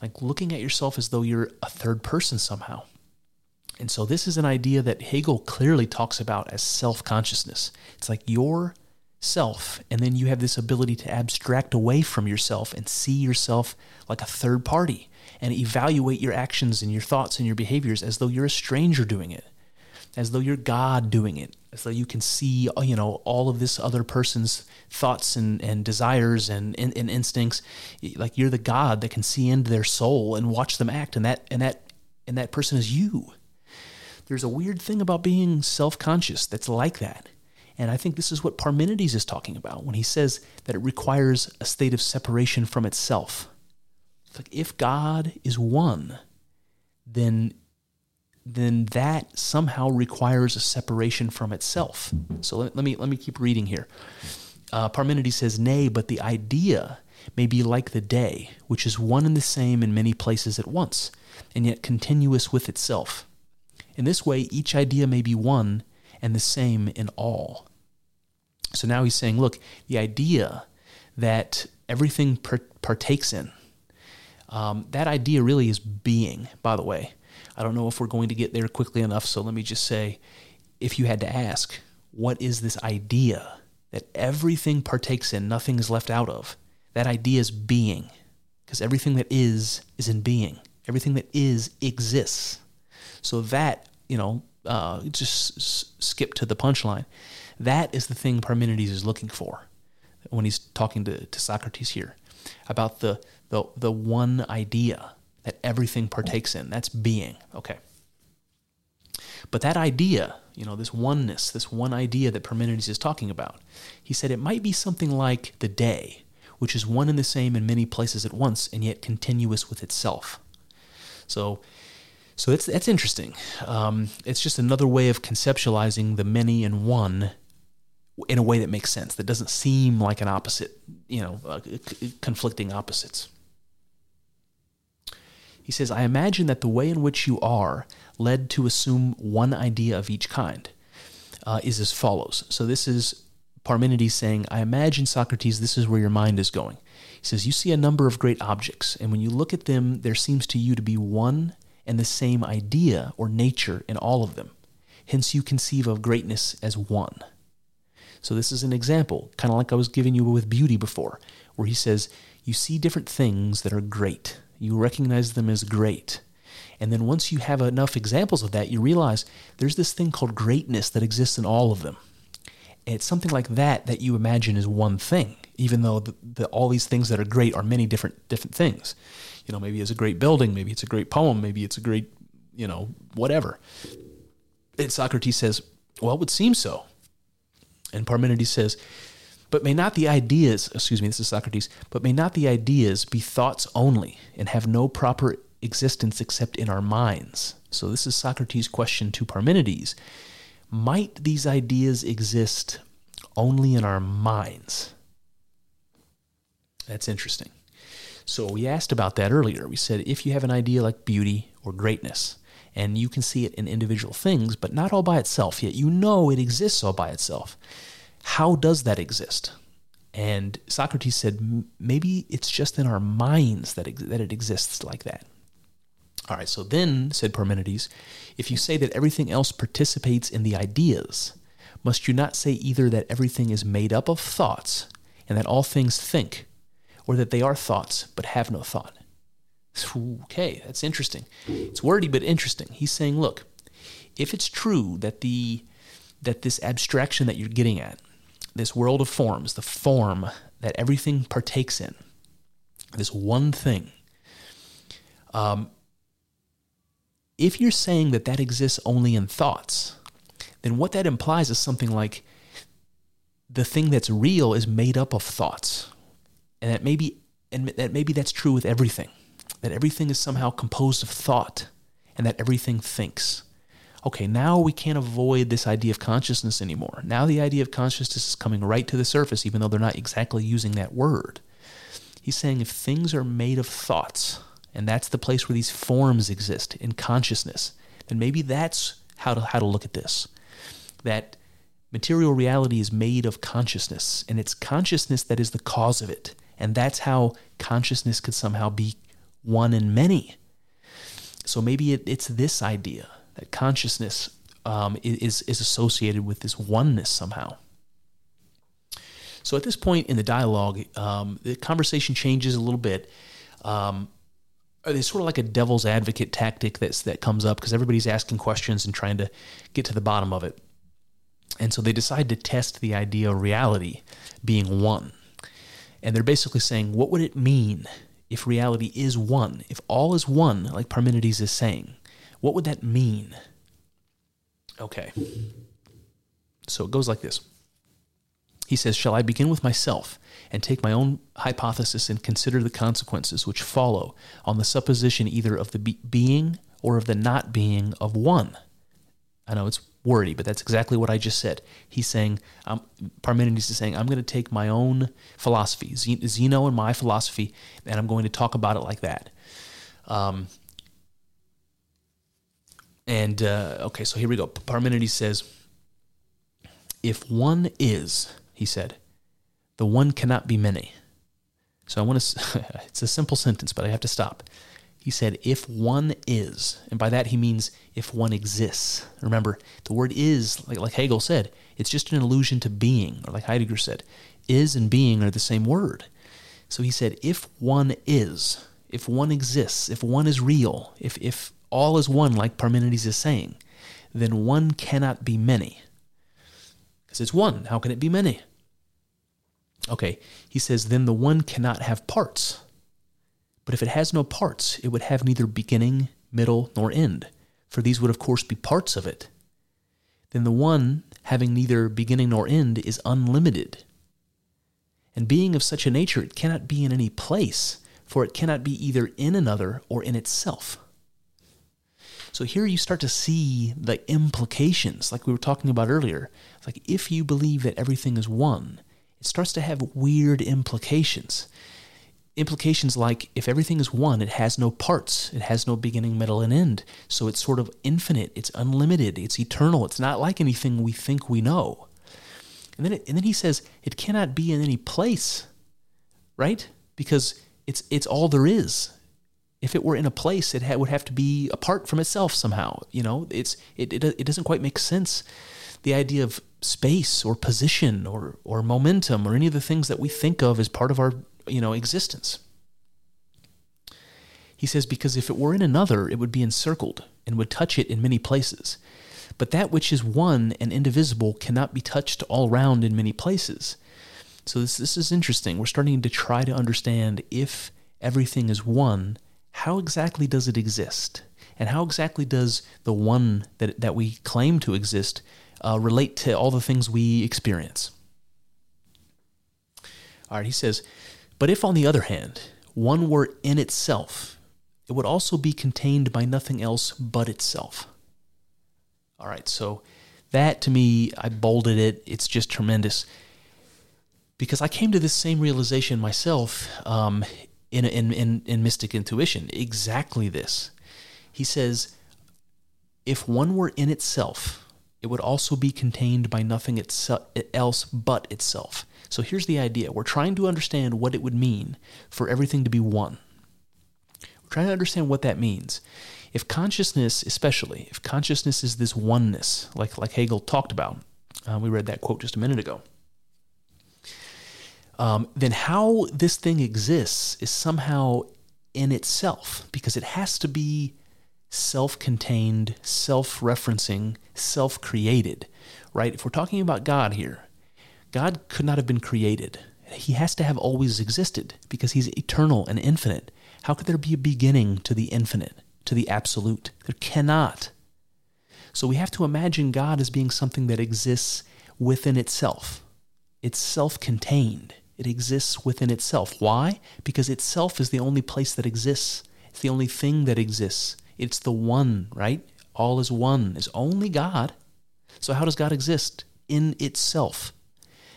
Like looking at yourself as though you're a third person somehow. And so this is an idea that Hegel clearly talks about as self-consciousness. It's like your self and then you have this ability to abstract away from yourself and see yourself like a third party and evaluate your actions and your thoughts and your behaviors as though you're a stranger doing it as though you're God doing it, as though you can see, you know, all of this other person's thoughts and, and desires and, and, and instincts. Like you're the God that can see into their soul and watch them act, and that and that and that person is you. There's a weird thing about being self-conscious that's like that. And I think this is what Parmenides is talking about when he says that it requires a state of separation from itself. It's like if God is one, then then that somehow requires a separation from itself. So let, let me let me keep reading here. Uh, Parmenides says, "Nay, but the idea may be like the day, which is one and the same in many places at once, and yet continuous with itself. In this way, each idea may be one and the same in all." So now he's saying, look, the idea that everything partakes in, um, that idea really is being, by the way. I don't know if we're going to get there quickly enough, so let me just say if you had to ask, what is this idea that everything partakes in, nothing is left out of? That idea is being, because everything that is is in being. Everything that is exists. So that, you know, uh, just s- skip to the punchline. That is the thing Parmenides is looking for when he's talking to, to Socrates here about the, the, the one idea that everything partakes in. That's being. Okay. But that idea, you know, this oneness, this one idea that Parmenides is talking about, he said it might be something like the day, which is one and the same in many places at once and yet continuous with itself. So, so that's that's interesting. Um, it's just another way of conceptualizing the many and one in a way that makes sense. That doesn't seem like an opposite, you know, uh, conflicting opposites. He says, I imagine that the way in which you are led to assume one idea of each kind uh, is as follows. So this is Parmenides saying, I imagine, Socrates, this is where your mind is going. He says, You see a number of great objects, and when you look at them, there seems to you to be one and the same idea or nature in all of them. Hence, you conceive of greatness as one. So, this is an example, kind of like I was giving you with beauty before, where he says, You see different things that are great. You recognize them as great. And then once you have enough examples of that, you realize there's this thing called greatness that exists in all of them. And it's something like that that you imagine is one thing, even though the, the, all these things that are great are many different different things. You know, maybe it's a great building, maybe it's a great poem, maybe it's a great, you know, whatever. And Socrates says, well, it would seem so. And Parmenides says, but may not the ideas, excuse me, this is Socrates, but may not the ideas be thoughts only and have no proper existence except in our minds? So this is Socrates' question to Parmenides. Might these ideas exist only in our minds? That's interesting. So we asked about that earlier. We said if you have an idea like beauty or greatness, and you can see it in individual things, but not all by itself, yet you know it exists all by itself, how does that exist? And Socrates said maybe it's just in our minds that, that it exists like that. All right, so then, said Parmenides, if you say that everything else participates in the ideas, must you not say either that everything is made up of thoughts and that all things think, or that they are thoughts but have no thought? Okay, that's interesting. It's wordy but interesting. He's saying, look, if it's true that the that this abstraction that you're getting at, this world of forms, the form that everything partakes in, this one thing, um, if you're saying that that exists only in thoughts, then what that implies is something like the thing that's real is made up of thoughts. And that maybe and that maybe that's true with everything. That everything is somehow composed of thought and that everything thinks. Okay, now we can't avoid this idea of consciousness anymore. Now the idea of consciousness is coming right to the surface, even though they're not exactly using that word. He's saying if things are made of thoughts, and that's the place where these forms exist in consciousness, then maybe that's how to, how to look at this. That material reality is made of consciousness, and it's consciousness that is the cause of it. And that's how consciousness could somehow be one in many. So maybe it, it's this idea that consciousness um, is, is associated with this oneness somehow. So at this point in the dialogue, um, the conversation changes a little bit. Um, it's sort of like a devil's advocate tactic that's that comes up because everybody's asking questions and trying to get to the bottom of it. And so they decide to test the idea of reality being one. And they're basically saying, what would it mean if reality is one? If all is one, like Parmenides is saying, what would that mean? Okay. So it goes like this. He says, Shall I begin with myself and take my own hypothesis and consider the consequences which follow on the supposition either of the be- being or of the not being of one? I know it's wordy, but that's exactly what I just said. He's saying, um, Parmenides is saying, I'm going to take my own philosophy, Zeno and my philosophy, and I'm going to talk about it like that. Um, and uh, okay, so here we go. Parmenides says, If one is, he said, the one cannot be many. So I want to, it's a simple sentence, but I have to stop. He said, if one is, and by that he means if one exists. Remember, the word is, like, like Hegel said, it's just an allusion to being, or like Heidegger said, is and being are the same word. So he said, if one is, if one exists, if one is real, if, if all is one, like Parmenides is saying, then one cannot be many. Because it's one. How can it be many? Okay, he says, then the one cannot have parts. But if it has no parts, it would have neither beginning, middle, nor end, for these would of course be parts of it. Then the one, having neither beginning nor end, is unlimited. And being of such a nature, it cannot be in any place, for it cannot be either in another or in itself. So here you start to see the implications, like we were talking about earlier. It's like if you believe that everything is one, it starts to have weird implications. Implications like if everything is one, it has no parts, it has no beginning, middle, and end. So it's sort of infinite, it's unlimited, it's eternal, it's not like anything we think we know. And then, it, and then he says it cannot be in any place, right? Because it's it's all there is. If it were in a place, it ha- would have to be apart from itself somehow. You know, it's it, it it doesn't quite make sense the idea of space or position or, or momentum or any of the things that we think of as part of our you know existence. He says, because if it were in another, it would be encircled and would touch it in many places. But that which is one and indivisible cannot be touched all round in many places. So this this is interesting. We're starting to try to understand if everything is one, how exactly does it exist? And how exactly does the one that, that we claim to exist uh, relate to all the things we experience. All right, he says, but if on the other hand, one were in itself, it would also be contained by nothing else but itself. All right, so that to me, I bolded it. It's just tremendous because I came to this same realization myself um, in, in, in, in mystic intuition. Exactly this. He says, if one were in itself, it would also be contained by nothing else but itself. So here's the idea we're trying to understand what it would mean for everything to be one. We're trying to understand what that means. If consciousness, especially, if consciousness is this oneness, like, like Hegel talked about, uh, we read that quote just a minute ago, um, then how this thing exists is somehow in itself, because it has to be self contained, self referencing, self created, right? If we're talking about God here, God could not have been created. He has to have always existed because he's eternal and infinite. How could there be a beginning to the infinite? to the absolute. There cannot. So we have to imagine God as being something that exists within itself. It's self contained, it exists within itself. Why? Because itself is the only place that exists, it's the only thing that exists. It's the one, right? All is one, is only God. So, how does God exist? In itself.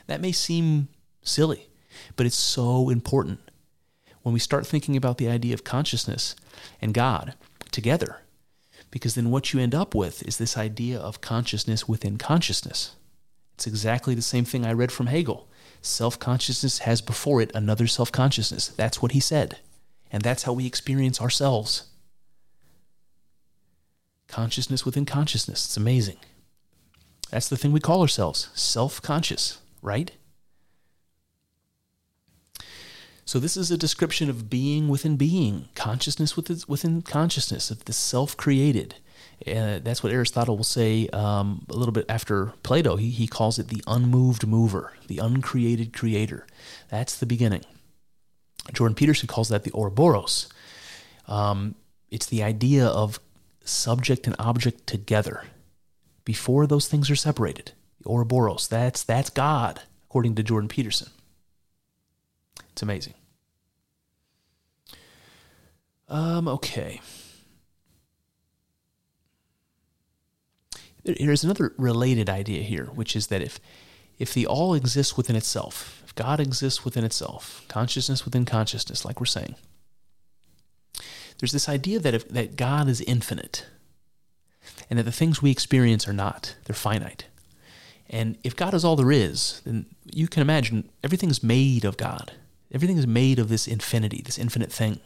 That may seem silly, but it's so important. When we start thinking about the idea of consciousness and God, together. Because then what you end up with is this idea of consciousness within consciousness. It's exactly the same thing I read from Hegel. Self consciousness has before it another self consciousness. That's what he said. And that's how we experience ourselves. Consciousness within consciousness. It's amazing. That's the thing we call ourselves self conscious, right? So this is a description of being within being, consciousness within consciousness, of the self-created. Uh, that's what Aristotle will say um, a little bit after Plato. He, he calls it the unmoved mover, the uncreated creator. That's the beginning. Jordan Peterson calls that the Ouroboros. Um, it's the idea of subject and object together before those things are separated. The Ouroboros, that's, that's God, according to Jordan Peterson. It's amazing. Um, okay. Here's another related idea here, which is that if if the all exists within itself, if God exists within itself, consciousness within consciousness, like we're saying, there's this idea that if, that God is infinite, and that the things we experience are not; they're finite. And if God is all there is, then you can imagine everything's made of God. Everything is made of this infinity, this infinite thing.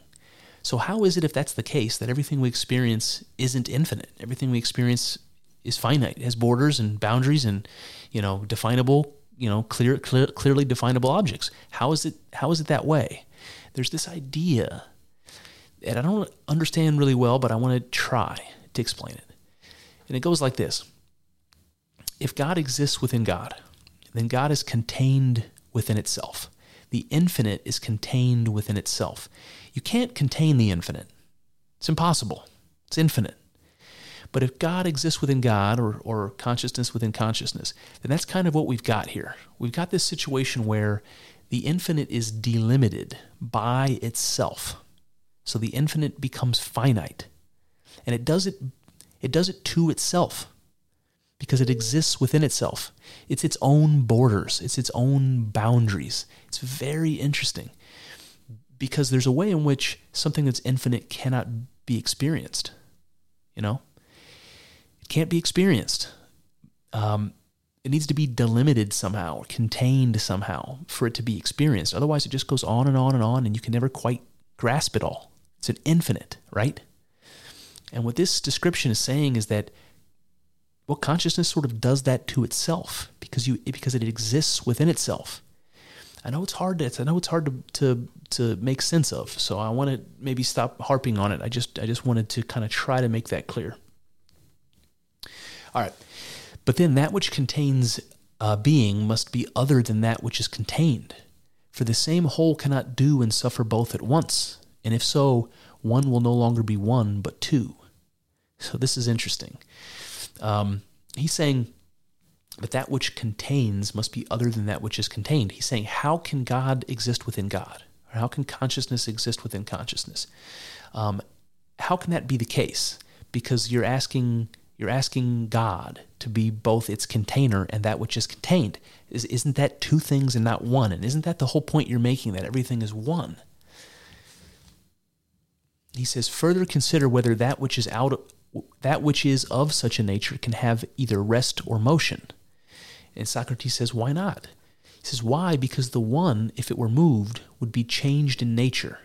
So, how is it, if that's the case, that everything we experience isn't infinite? Everything we experience is finite, it has borders and boundaries and, you know, definable, you know, clear, clear, clearly definable objects. How is it? How is it that way? There's this idea that I don't understand really well, but I want to try to explain it. And it goes like this: If God exists within God, then God is contained within itself the infinite is contained within itself. You can't contain the infinite, it's impossible, it's infinite. But if God exists within God or, or consciousness within consciousness, then that's kind of what we've got here. We've got this situation where the infinite is delimited by itself. So the infinite becomes finite. And it does it it does it to itself because it exists within itself. It's its own borders, it's its own boundaries. It's very interesting because there's a way in which something that's infinite cannot be experienced. You know, it can't be experienced. Um, it needs to be delimited somehow, or contained somehow for it to be experienced. Otherwise, it just goes on and on and on, and you can never quite grasp it all. It's an infinite, right? And what this description is saying is that well, consciousness sort of does that to itself because you because it exists within itself. I know it's hard to I know it's hard to to to make sense of. So I want to maybe stop harping on it. I just I just wanted to kind of try to make that clear. All right. But then that which contains a being must be other than that which is contained. For the same whole cannot do and suffer both at once. And if so, one will no longer be one, but two. So this is interesting. Um, he's saying, but that which contains must be other than that which is contained. He's saying, how can God exist within God? Or how can consciousness exist within consciousness? Um, how can that be the case? Because you're asking you're asking God to be both its container and that which is contained. Is, isn't that two things and not one? And isn't that the whole point you're making that everything is one? He says, further consider whether that which is out that which is of such a nature can have either rest or motion. And Socrates says, why not? He says, why? Because the one, if it were moved, would be changed in nature.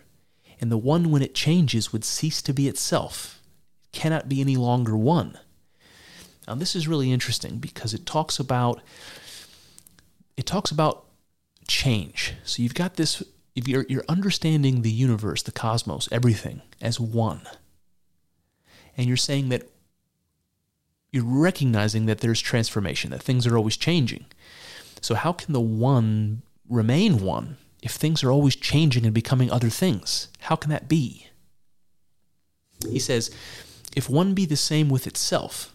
And the one, when it changes, would cease to be itself. It cannot be any longer one. Now, this is really interesting because it talks about it talks about change. So you've got this if you're, you're understanding the universe, the cosmos, everything as one, and you're saying that you're recognizing that there's transformation, that things are always changing. So, how can the one remain one if things are always changing and becoming other things? How can that be? He says, if one be the same with itself,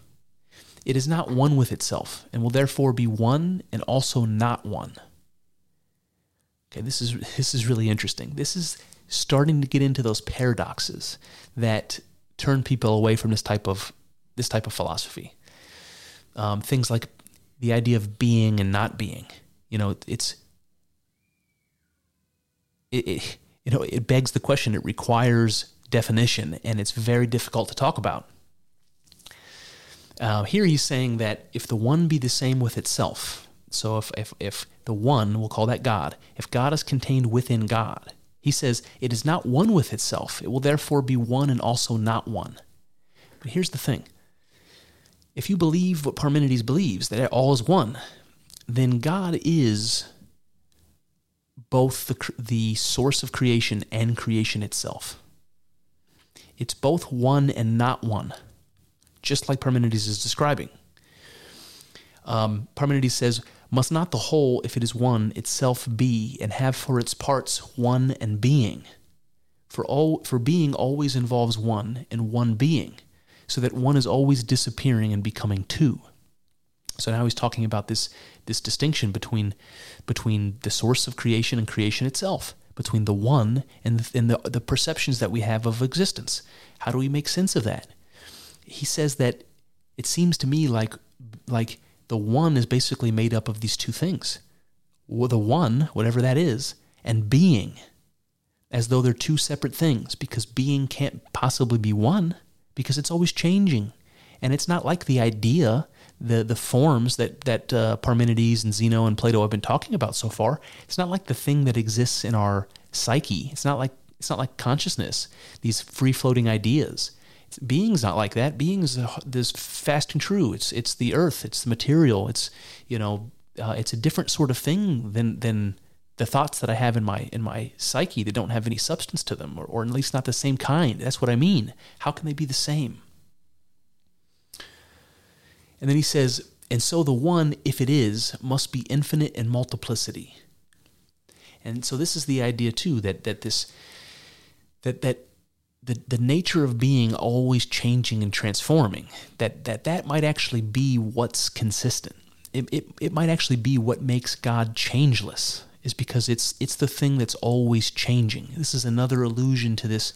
it is not one with itself, and will therefore be one and also not one. Okay, this is this is really interesting. This is starting to get into those paradoxes that turn people away from this type of this type of philosophy. Um, things like the idea of being and not being. You know, it's it, it you know it begs the question. It requires definition, and it's very difficult to talk about. Uh, here he's saying that if the one be the same with itself, so if, if, if the one, we'll call that God, if God is contained within God, he says it is not one with itself. It will therefore be one and also not one. But here's the thing if you believe what Parmenides believes, that all is one, then God is both the, the source of creation and creation itself. It's both one and not one, just like Parmenides is describing. Um, Parmenides says, must not the whole, if it is one, itself be, and have for its parts one and being? For, all, for being always involves one, and one being, so that one is always disappearing and becoming two. So now he's talking about this, this distinction between, between the source of creation and creation itself, between the one and, the, and the, the perceptions that we have of existence. How do we make sense of that? He says that it seems to me like, like the one is basically made up of these two things the one, whatever that is, and being, as though they're two separate things, because being can't possibly be one, because it's always changing. And it's not like the idea, the, the forms that, that uh, Parmenides and Zeno and Plato have been talking about so far. It's not like the thing that exists in our psyche. It's not like it's not like consciousness, these free floating ideas. Being's not like that. Being's this fast and true. It's it's the earth. It's the material. It's you know uh, it's a different sort of thing than than the thoughts that I have in my in my psyche that don't have any substance to them, or, or at least not the same kind. That's what I mean. How can they be the same? And then he says, and so the one, if it is, must be infinite in multiplicity. And so this is the idea too that that this that that the, the nature of being always changing and transforming, that that, that might actually be what's consistent. It, it, it might actually be what makes God changeless, is because it's it's the thing that's always changing. This is another allusion to this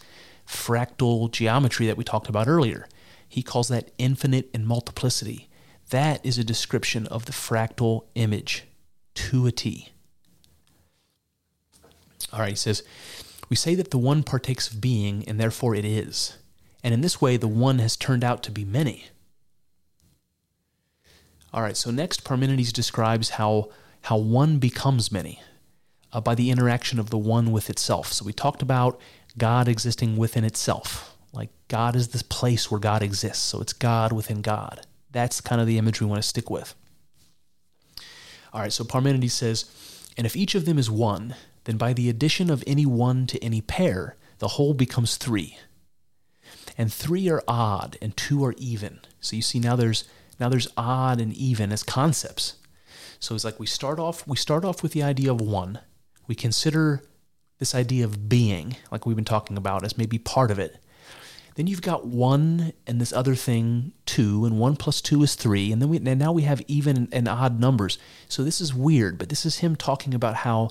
fractal geometry that we talked about earlier. He calls that infinite in multiplicity. That is a description of the fractal image to a T. All right, he says, we say that the one partakes of being, and therefore it is. And in this way, the one has turned out to be many. All right, so next, Parmenides describes how, how one becomes many uh, by the interaction of the one with itself. So we talked about God existing within itself. Like God is this place where God exists. So it's God within God. That's kind of the image we want to stick with. All right, so Parmenides says, and if each of them is one, then by the addition of any one to any pair, the whole becomes three. And three are odd and two are even. So you see now there's now there's odd and even as concepts. So it's like we start off we start off with the idea of one. We consider this idea of being, like we've been talking about, as maybe part of it. Then you've got one and this other thing, two, and one plus two is three, and then we and now we have even and odd numbers. So this is weird, but this is him talking about how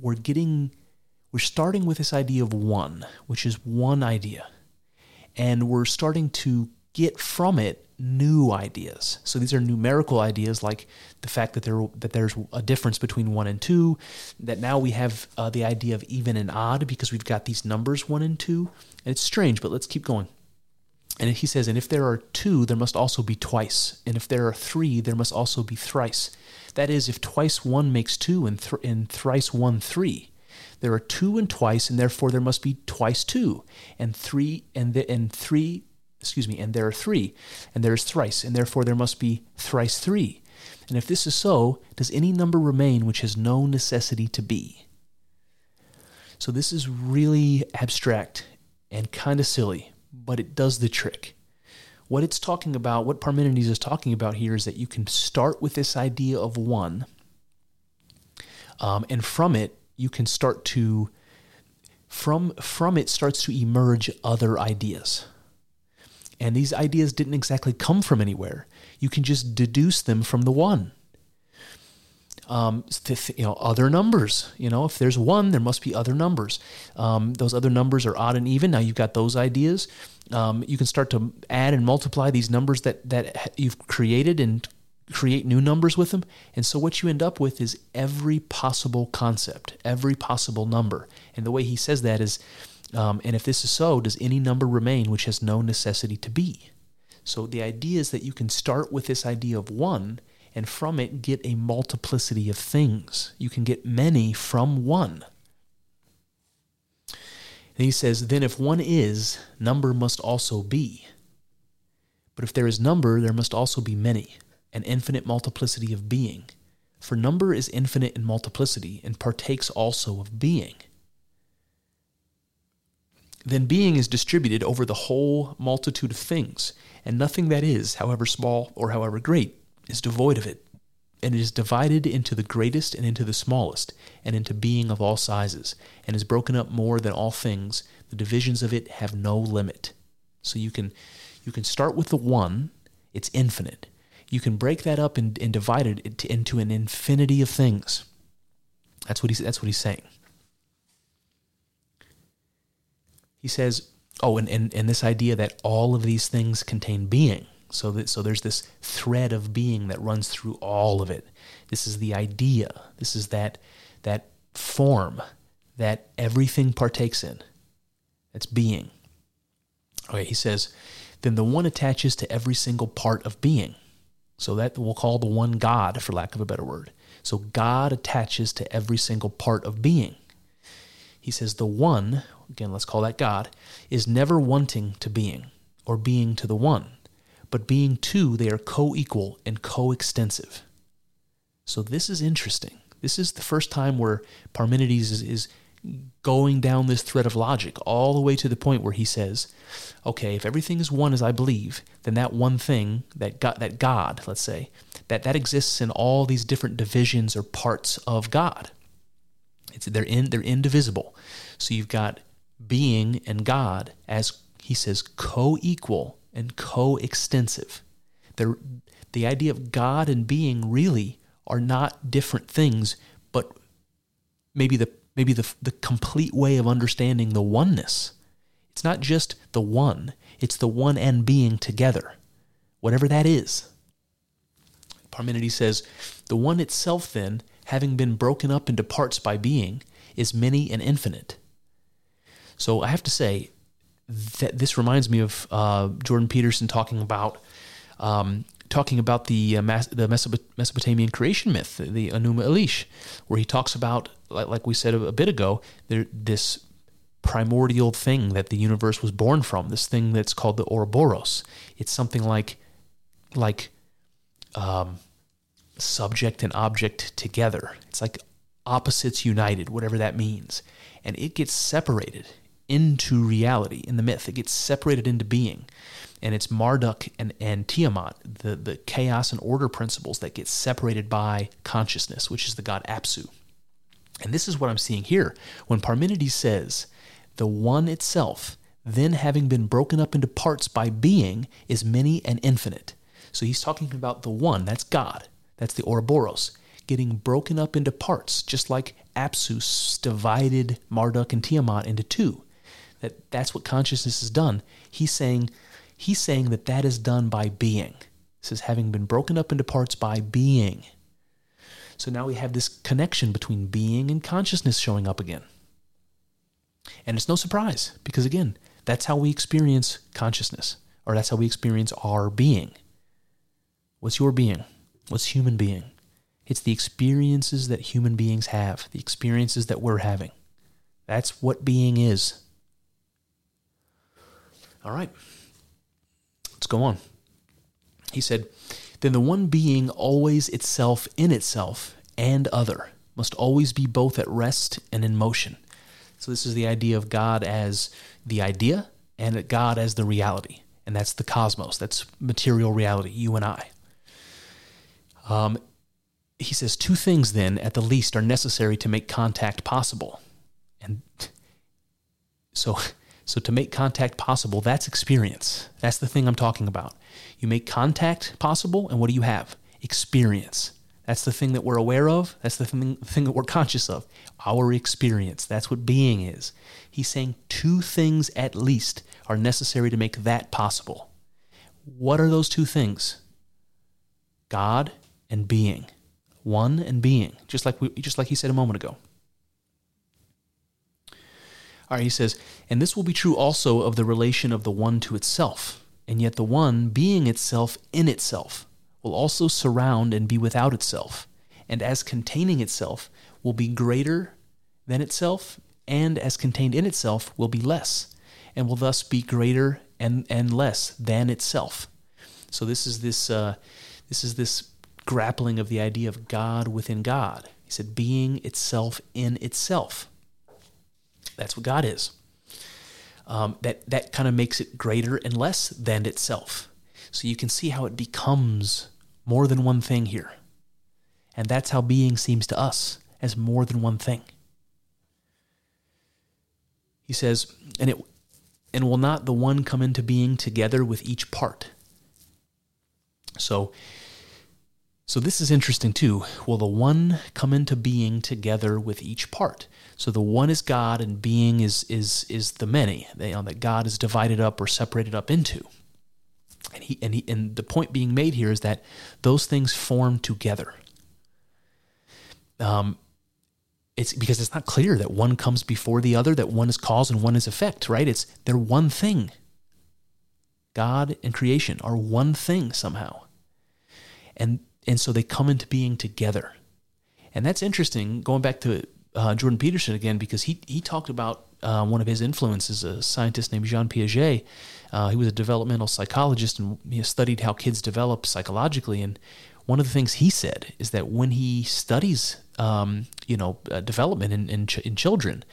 we're getting we're starting with this idea of one, which is one idea. And we're starting to get from it new ideas. So these are numerical ideas, like the fact that there that there's a difference between one and two. That now we have uh, the idea of even and odd because we've got these numbers one and two. And it's strange, but let's keep going. And he says, and if there are two, there must also be twice. And if there are three, there must also be thrice. That is, if twice one makes two and, th- and thrice one three. There are two and twice, and therefore there must be twice two, and three and and three excuse me, and there are three, and there is thrice, and therefore there must be thrice three. And if this is so, does any number remain which has no necessity to be? So this is really abstract and kind of silly, but it does the trick. What it's talking about, what Parmenides is talking about here, is that you can start with this idea of one, um, and from it you can start to from from it starts to emerge other ideas. And these ideas didn't exactly come from anywhere. You can just deduce them from the one. Um, you know, other numbers. You know, if there's one, there must be other numbers. Um, those other numbers are odd and even. Now you've got those ideas. Um, you can start to add and multiply these numbers that that you've created and create new numbers with them. And so what you end up with is every possible concept, every possible number. And the way he says that is um, and if this is so, does any number remain which has no necessity to be? So the idea is that you can start with this idea of one, and from it get a multiplicity of things. You can get many from one. And he says, then if one is, number must also be. But if there is number, there must also be many, an infinite multiplicity of being. For number is infinite in multiplicity and partakes also of being then being is distributed over the whole multitude of things, and nothing that is, however small or however great, is devoid of it. And it is divided into the greatest and into the smallest, and into being of all sizes, and is broken up more than all things. The divisions of it have no limit. So you can you can start with the one, it's infinite. You can break that up and, and divide it into an infinity of things. That's what he's that's what he's saying. he says, oh, and, and, and this idea that all of these things contain being. So that so there's this thread of being that runs through all of it. This is the idea. This is that that form that everything partakes in. That's being. Okay, he says, then the one attaches to every single part of being. So that we'll call the one God, for lack of a better word. So God attaches to every single part of being. He says, the one, again, let's call that God, is never wanting to being or being to the one, but being two, they are co equal and co-extensive. So this is interesting. This is the first time where Parmenides is, is going down this thread of logic all the way to the point where he says, okay, if everything is one as I believe, then that one thing, that God, that God, let's say, that that exists in all these different divisions or parts of God. It's they're in they're indivisible. So you've got being and God as he says co-equal and co-extensive. The the idea of God and being really are not different things, but maybe the maybe the the complete way of understanding the oneness. It's not just the one, it's the one and being together. Whatever that is. Parmenides says, the one itself then, having been broken up into parts by being, is many and infinite. So I have to say that this reminds me of uh, Jordan Peterson talking about um, talking about the uh, Mas- the Mesopotamian creation myth, the Enuma Elish, where he talks about, like, like we said a, a bit ago, there, this primordial thing that the universe was born from, this thing that's called the Ouroboros. It's something like like um, subject and object together. It's like opposites united, whatever that means. And it gets separated into reality in the myth. It gets separated into being. And it's Marduk and, and Tiamat, the, the chaos and order principles that get separated by consciousness, which is the god Apsu. And this is what I'm seeing here. When Parmenides says, the one itself, then having been broken up into parts by being, is many and infinite. So he's talking about the one, that's God, that's the Ouroboros getting broken up into parts, just like Apsu divided Marduk and Tiamat into two. That that's what consciousness has done. He's saying He's saying that that is done by being. It says, having been broken up into parts by being. So now we have this connection between being and consciousness showing up again. And it's no surprise, because again, that's how we experience consciousness, or that's how we experience our being. What's your being? What's human being? It's the experiences that human beings have, the experiences that we're having. That's what being is. All right. Let's go on. He said, Then the one being always itself in itself and other must always be both at rest and in motion. So, this is the idea of God as the idea and God as the reality. And that's the cosmos, that's material reality, you and I. Um, he says, Two things then, at the least, are necessary to make contact possible. And so, so to make contact possible, that's experience. That's the thing I'm talking about. You make contact possible, and what do you have? Experience. That's the thing that we're aware of. That's the thing, thing that we're conscious of. Our experience. That's what being is. He's saying two things at least are necessary to make that possible. What are those two things? God and being. One and being, just like we, just like he said a moment ago. All right, he says, and this will be true also of the relation of the one to itself, and yet the one, being itself in itself, will also surround and be without itself, and as containing itself, will be greater than itself, and as contained in itself, will be less, and will thus be greater and, and less than itself. So this is this uh, this is this grappling of the idea of God within God. He said, being itself in itself. That's what God is. Um, that that kind of makes it greater and less than itself. So you can see how it becomes more than one thing here. And that's how being seems to us as more than one thing. He says, and it and will not the one come into being together with each part. So so this is interesting too. Will the one come into being together with each part? So the one is God and being is is is the many they, you know, that God is divided up or separated up into. And he and he and the point being made here is that those things form together. Um, it's because it's not clear that one comes before the other, that one is cause and one is effect, right? It's they're one thing. God and creation are one thing somehow. And and so they come into being together. And that's interesting, going back to uh, Jordan Peterson again, because he, he talked about uh, one of his influences, a scientist named Jean Piaget. Uh, he was a developmental psychologist and he studied how kids develop psychologically. And one of the things he said is that when he studies, um, you know, uh, development in, in, ch- in children,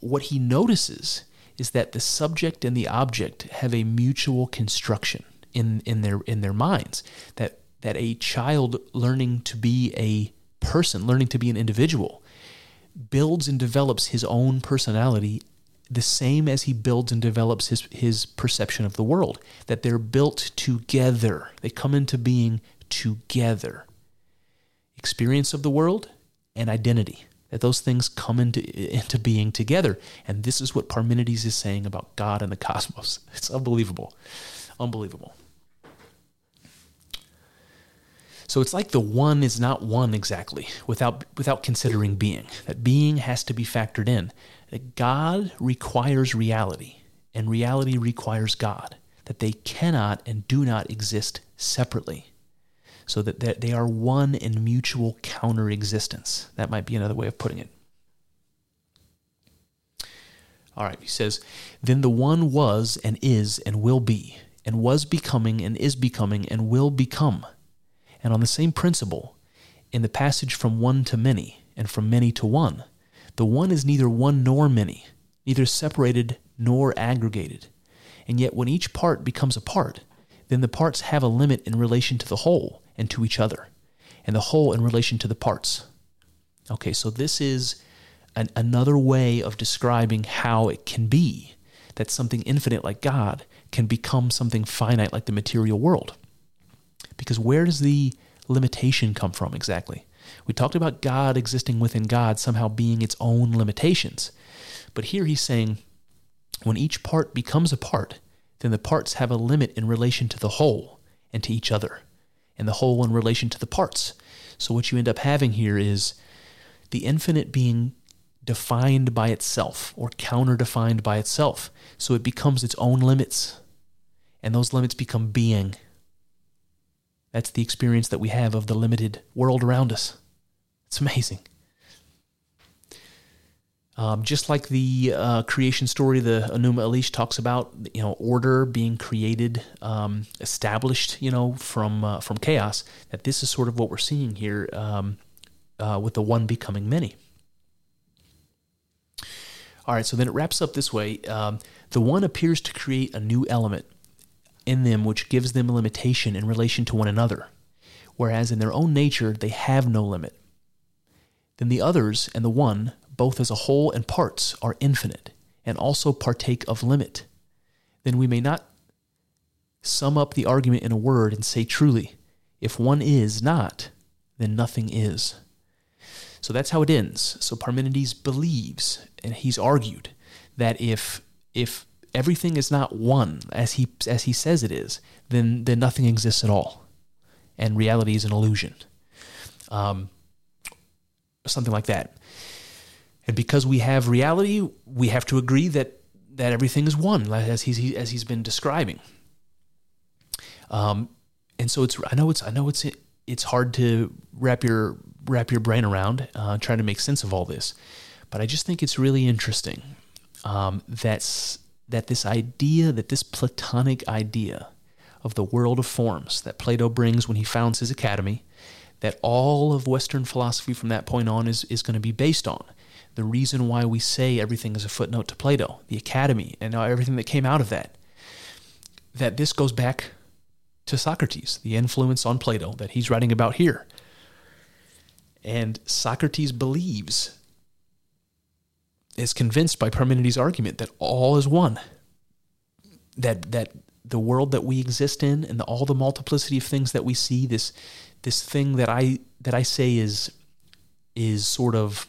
what he notices is that the subject and the object have a mutual construction in, in their in their minds. That that a child learning to be a person, learning to be an individual, builds and develops his own personality the same as he builds and develops his, his perception of the world. That they're built together, they come into being together. Experience of the world and identity. That those things come into, into being together. And this is what Parmenides is saying about God and the cosmos. It's unbelievable. Unbelievable. So it's like the one is not one exactly without without considering being. That being has to be factored in. That God requires reality and reality requires God. That they cannot and do not exist separately. So that they are one in mutual counter existence. That might be another way of putting it. All right, he says, Then the one was and is and will be, and was becoming and is becoming and will become and on the same principle, in the passage from one to many, and from many to one, the one is neither one nor many, neither separated nor aggregated. And yet, when each part becomes a part, then the parts have a limit in relation to the whole and to each other, and the whole in relation to the parts. Okay, so this is an, another way of describing how it can be that something infinite like God can become something finite like the material world. Because where does the limitation come from exactly? We talked about God existing within God somehow being its own limitations. But here he's saying when each part becomes a part, then the parts have a limit in relation to the whole and to each other, and the whole in relation to the parts. So, what you end up having here is the infinite being defined by itself or counter defined by itself. So, it becomes its own limits, and those limits become being. That's the experience that we have of the limited world around us. It's amazing. Um, just like the uh, creation story, the Enuma Elish talks about, you know, order being created, um, established, you know, from uh, from chaos. That this is sort of what we're seeing here um, uh, with the one becoming many. All right, so then it wraps up this way: um, the one appears to create a new element in them, which gives them limitation in relation to one another, whereas in their own nature they have no limit. Then the others and the one both as a whole and parts, are infinite, and also partake of limit, then we may not sum up the argument in a word and say truly, if one is not, then nothing is. So that's how it ends. So Parmenides believes, and he's argued, that if if everything is not one as he as he says it is, then then nothing exists at all, and reality is an illusion. Um, something like that. And because we have reality, we have to agree that that everything is one, as he's as he's been describing. Um, and so it's I know it's I know it's it's hard to wrap your wrap your brain around uh, trying to make sense of all this, but I just think it's really interesting um, that's that this idea that this Platonic idea of the world of forms that Plato brings when he founds his academy, that all of Western philosophy from that point on is is going to be based on the reason why we say everything is a footnote to Plato, the academy, and everything that came out of that. That this goes back to Socrates, the influence on Plato that he's writing about here. And Socrates believes, is convinced by Parmenides' argument that all is one. That that the world that we exist in and the, all the multiplicity of things that we see, this this thing that I that I say is is sort of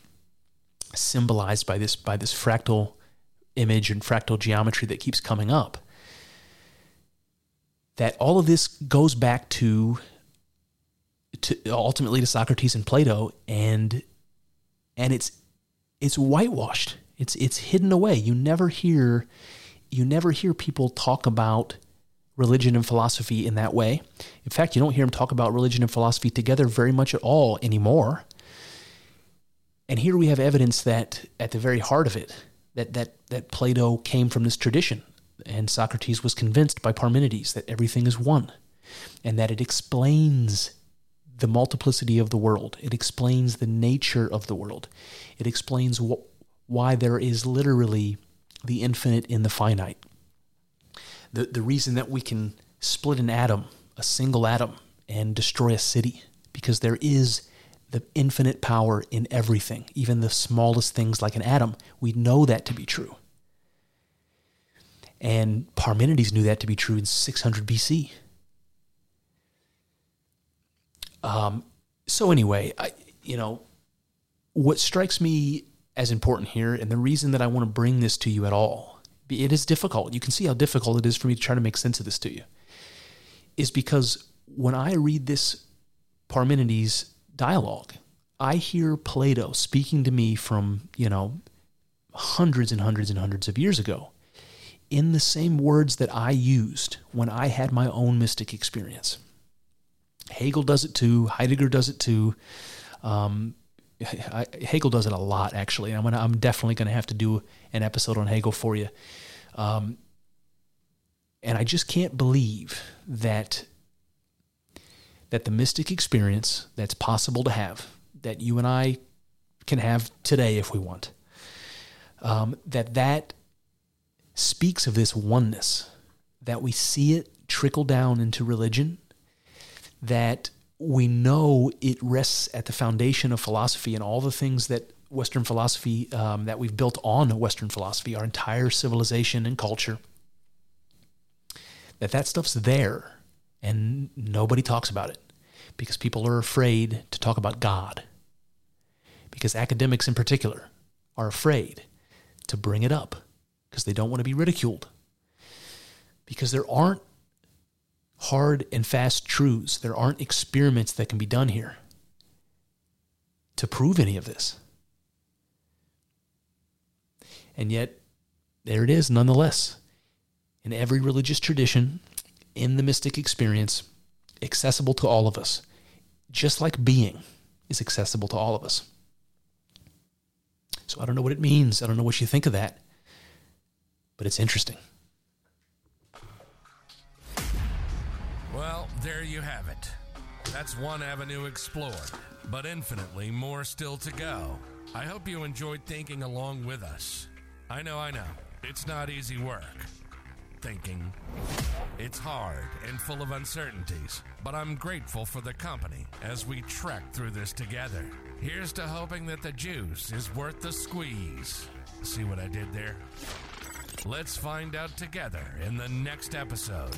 symbolized by this by this fractal image and fractal geometry that keeps coming up that all of this goes back to, to ultimately to Socrates and Plato and and it's it's whitewashed it's it's hidden away you never hear you never hear people talk about religion and philosophy in that way in fact you don't hear them talk about religion and philosophy together very much at all anymore and here we have evidence that at the very heart of it, that, that, that Plato came from this tradition. And Socrates was convinced by Parmenides that everything is one and that it explains the multiplicity of the world. It explains the nature of the world. It explains wh- why there is literally the infinite in the finite. The, the reason that we can split an atom, a single atom, and destroy a city, because there is the infinite power in everything, even the smallest things like an atom. We know that to be true. And Parmenides knew that to be true in 600 BC. Um, so anyway, I, you know, what strikes me as important here, and the reason that I want to bring this to you at all, it is difficult. You can see how difficult it is for me to try to make sense of this to you, is because when I read this Parmenides dialogue. I hear Plato speaking to me from, you know, hundreds and hundreds and hundreds of years ago in the same words that I used when I had my own mystic experience. Hegel does it too. Heidegger does it too. Um, Hegel does it a lot, actually. I'm gonna, I'm definitely going to have to do an episode on Hegel for you. Um, and I just can't believe that that the mystic experience that's possible to have, that you and I can have today if we want, um, that that speaks of this oneness, that we see it trickle down into religion, that we know it rests at the foundation of philosophy and all the things that Western philosophy um, that we've built on Western philosophy, our entire civilization and culture, that that stuff's there and nobody talks about it because people are afraid to talk about God. Because academics in particular are afraid to bring it up because they don't want to be ridiculed. because there aren't hard and fast truths. There aren't experiments that can be done here to prove any of this. And yet, there it is nonetheless. In every religious tradition, in the mystic experience, accessible to all of us, just like being is accessible to all of us. So I don't know what it means. I don't know what you think of that, but it's interesting. There you have it. That's one avenue explored, but infinitely more still to go. I hope you enjoyed thinking along with us. I know, I know. It's not easy work. Thinking. It's hard and full of uncertainties, but I'm grateful for the company as we trek through this together. Here's to hoping that the juice is worth the squeeze. See what I did there? Let's find out together in the next episode.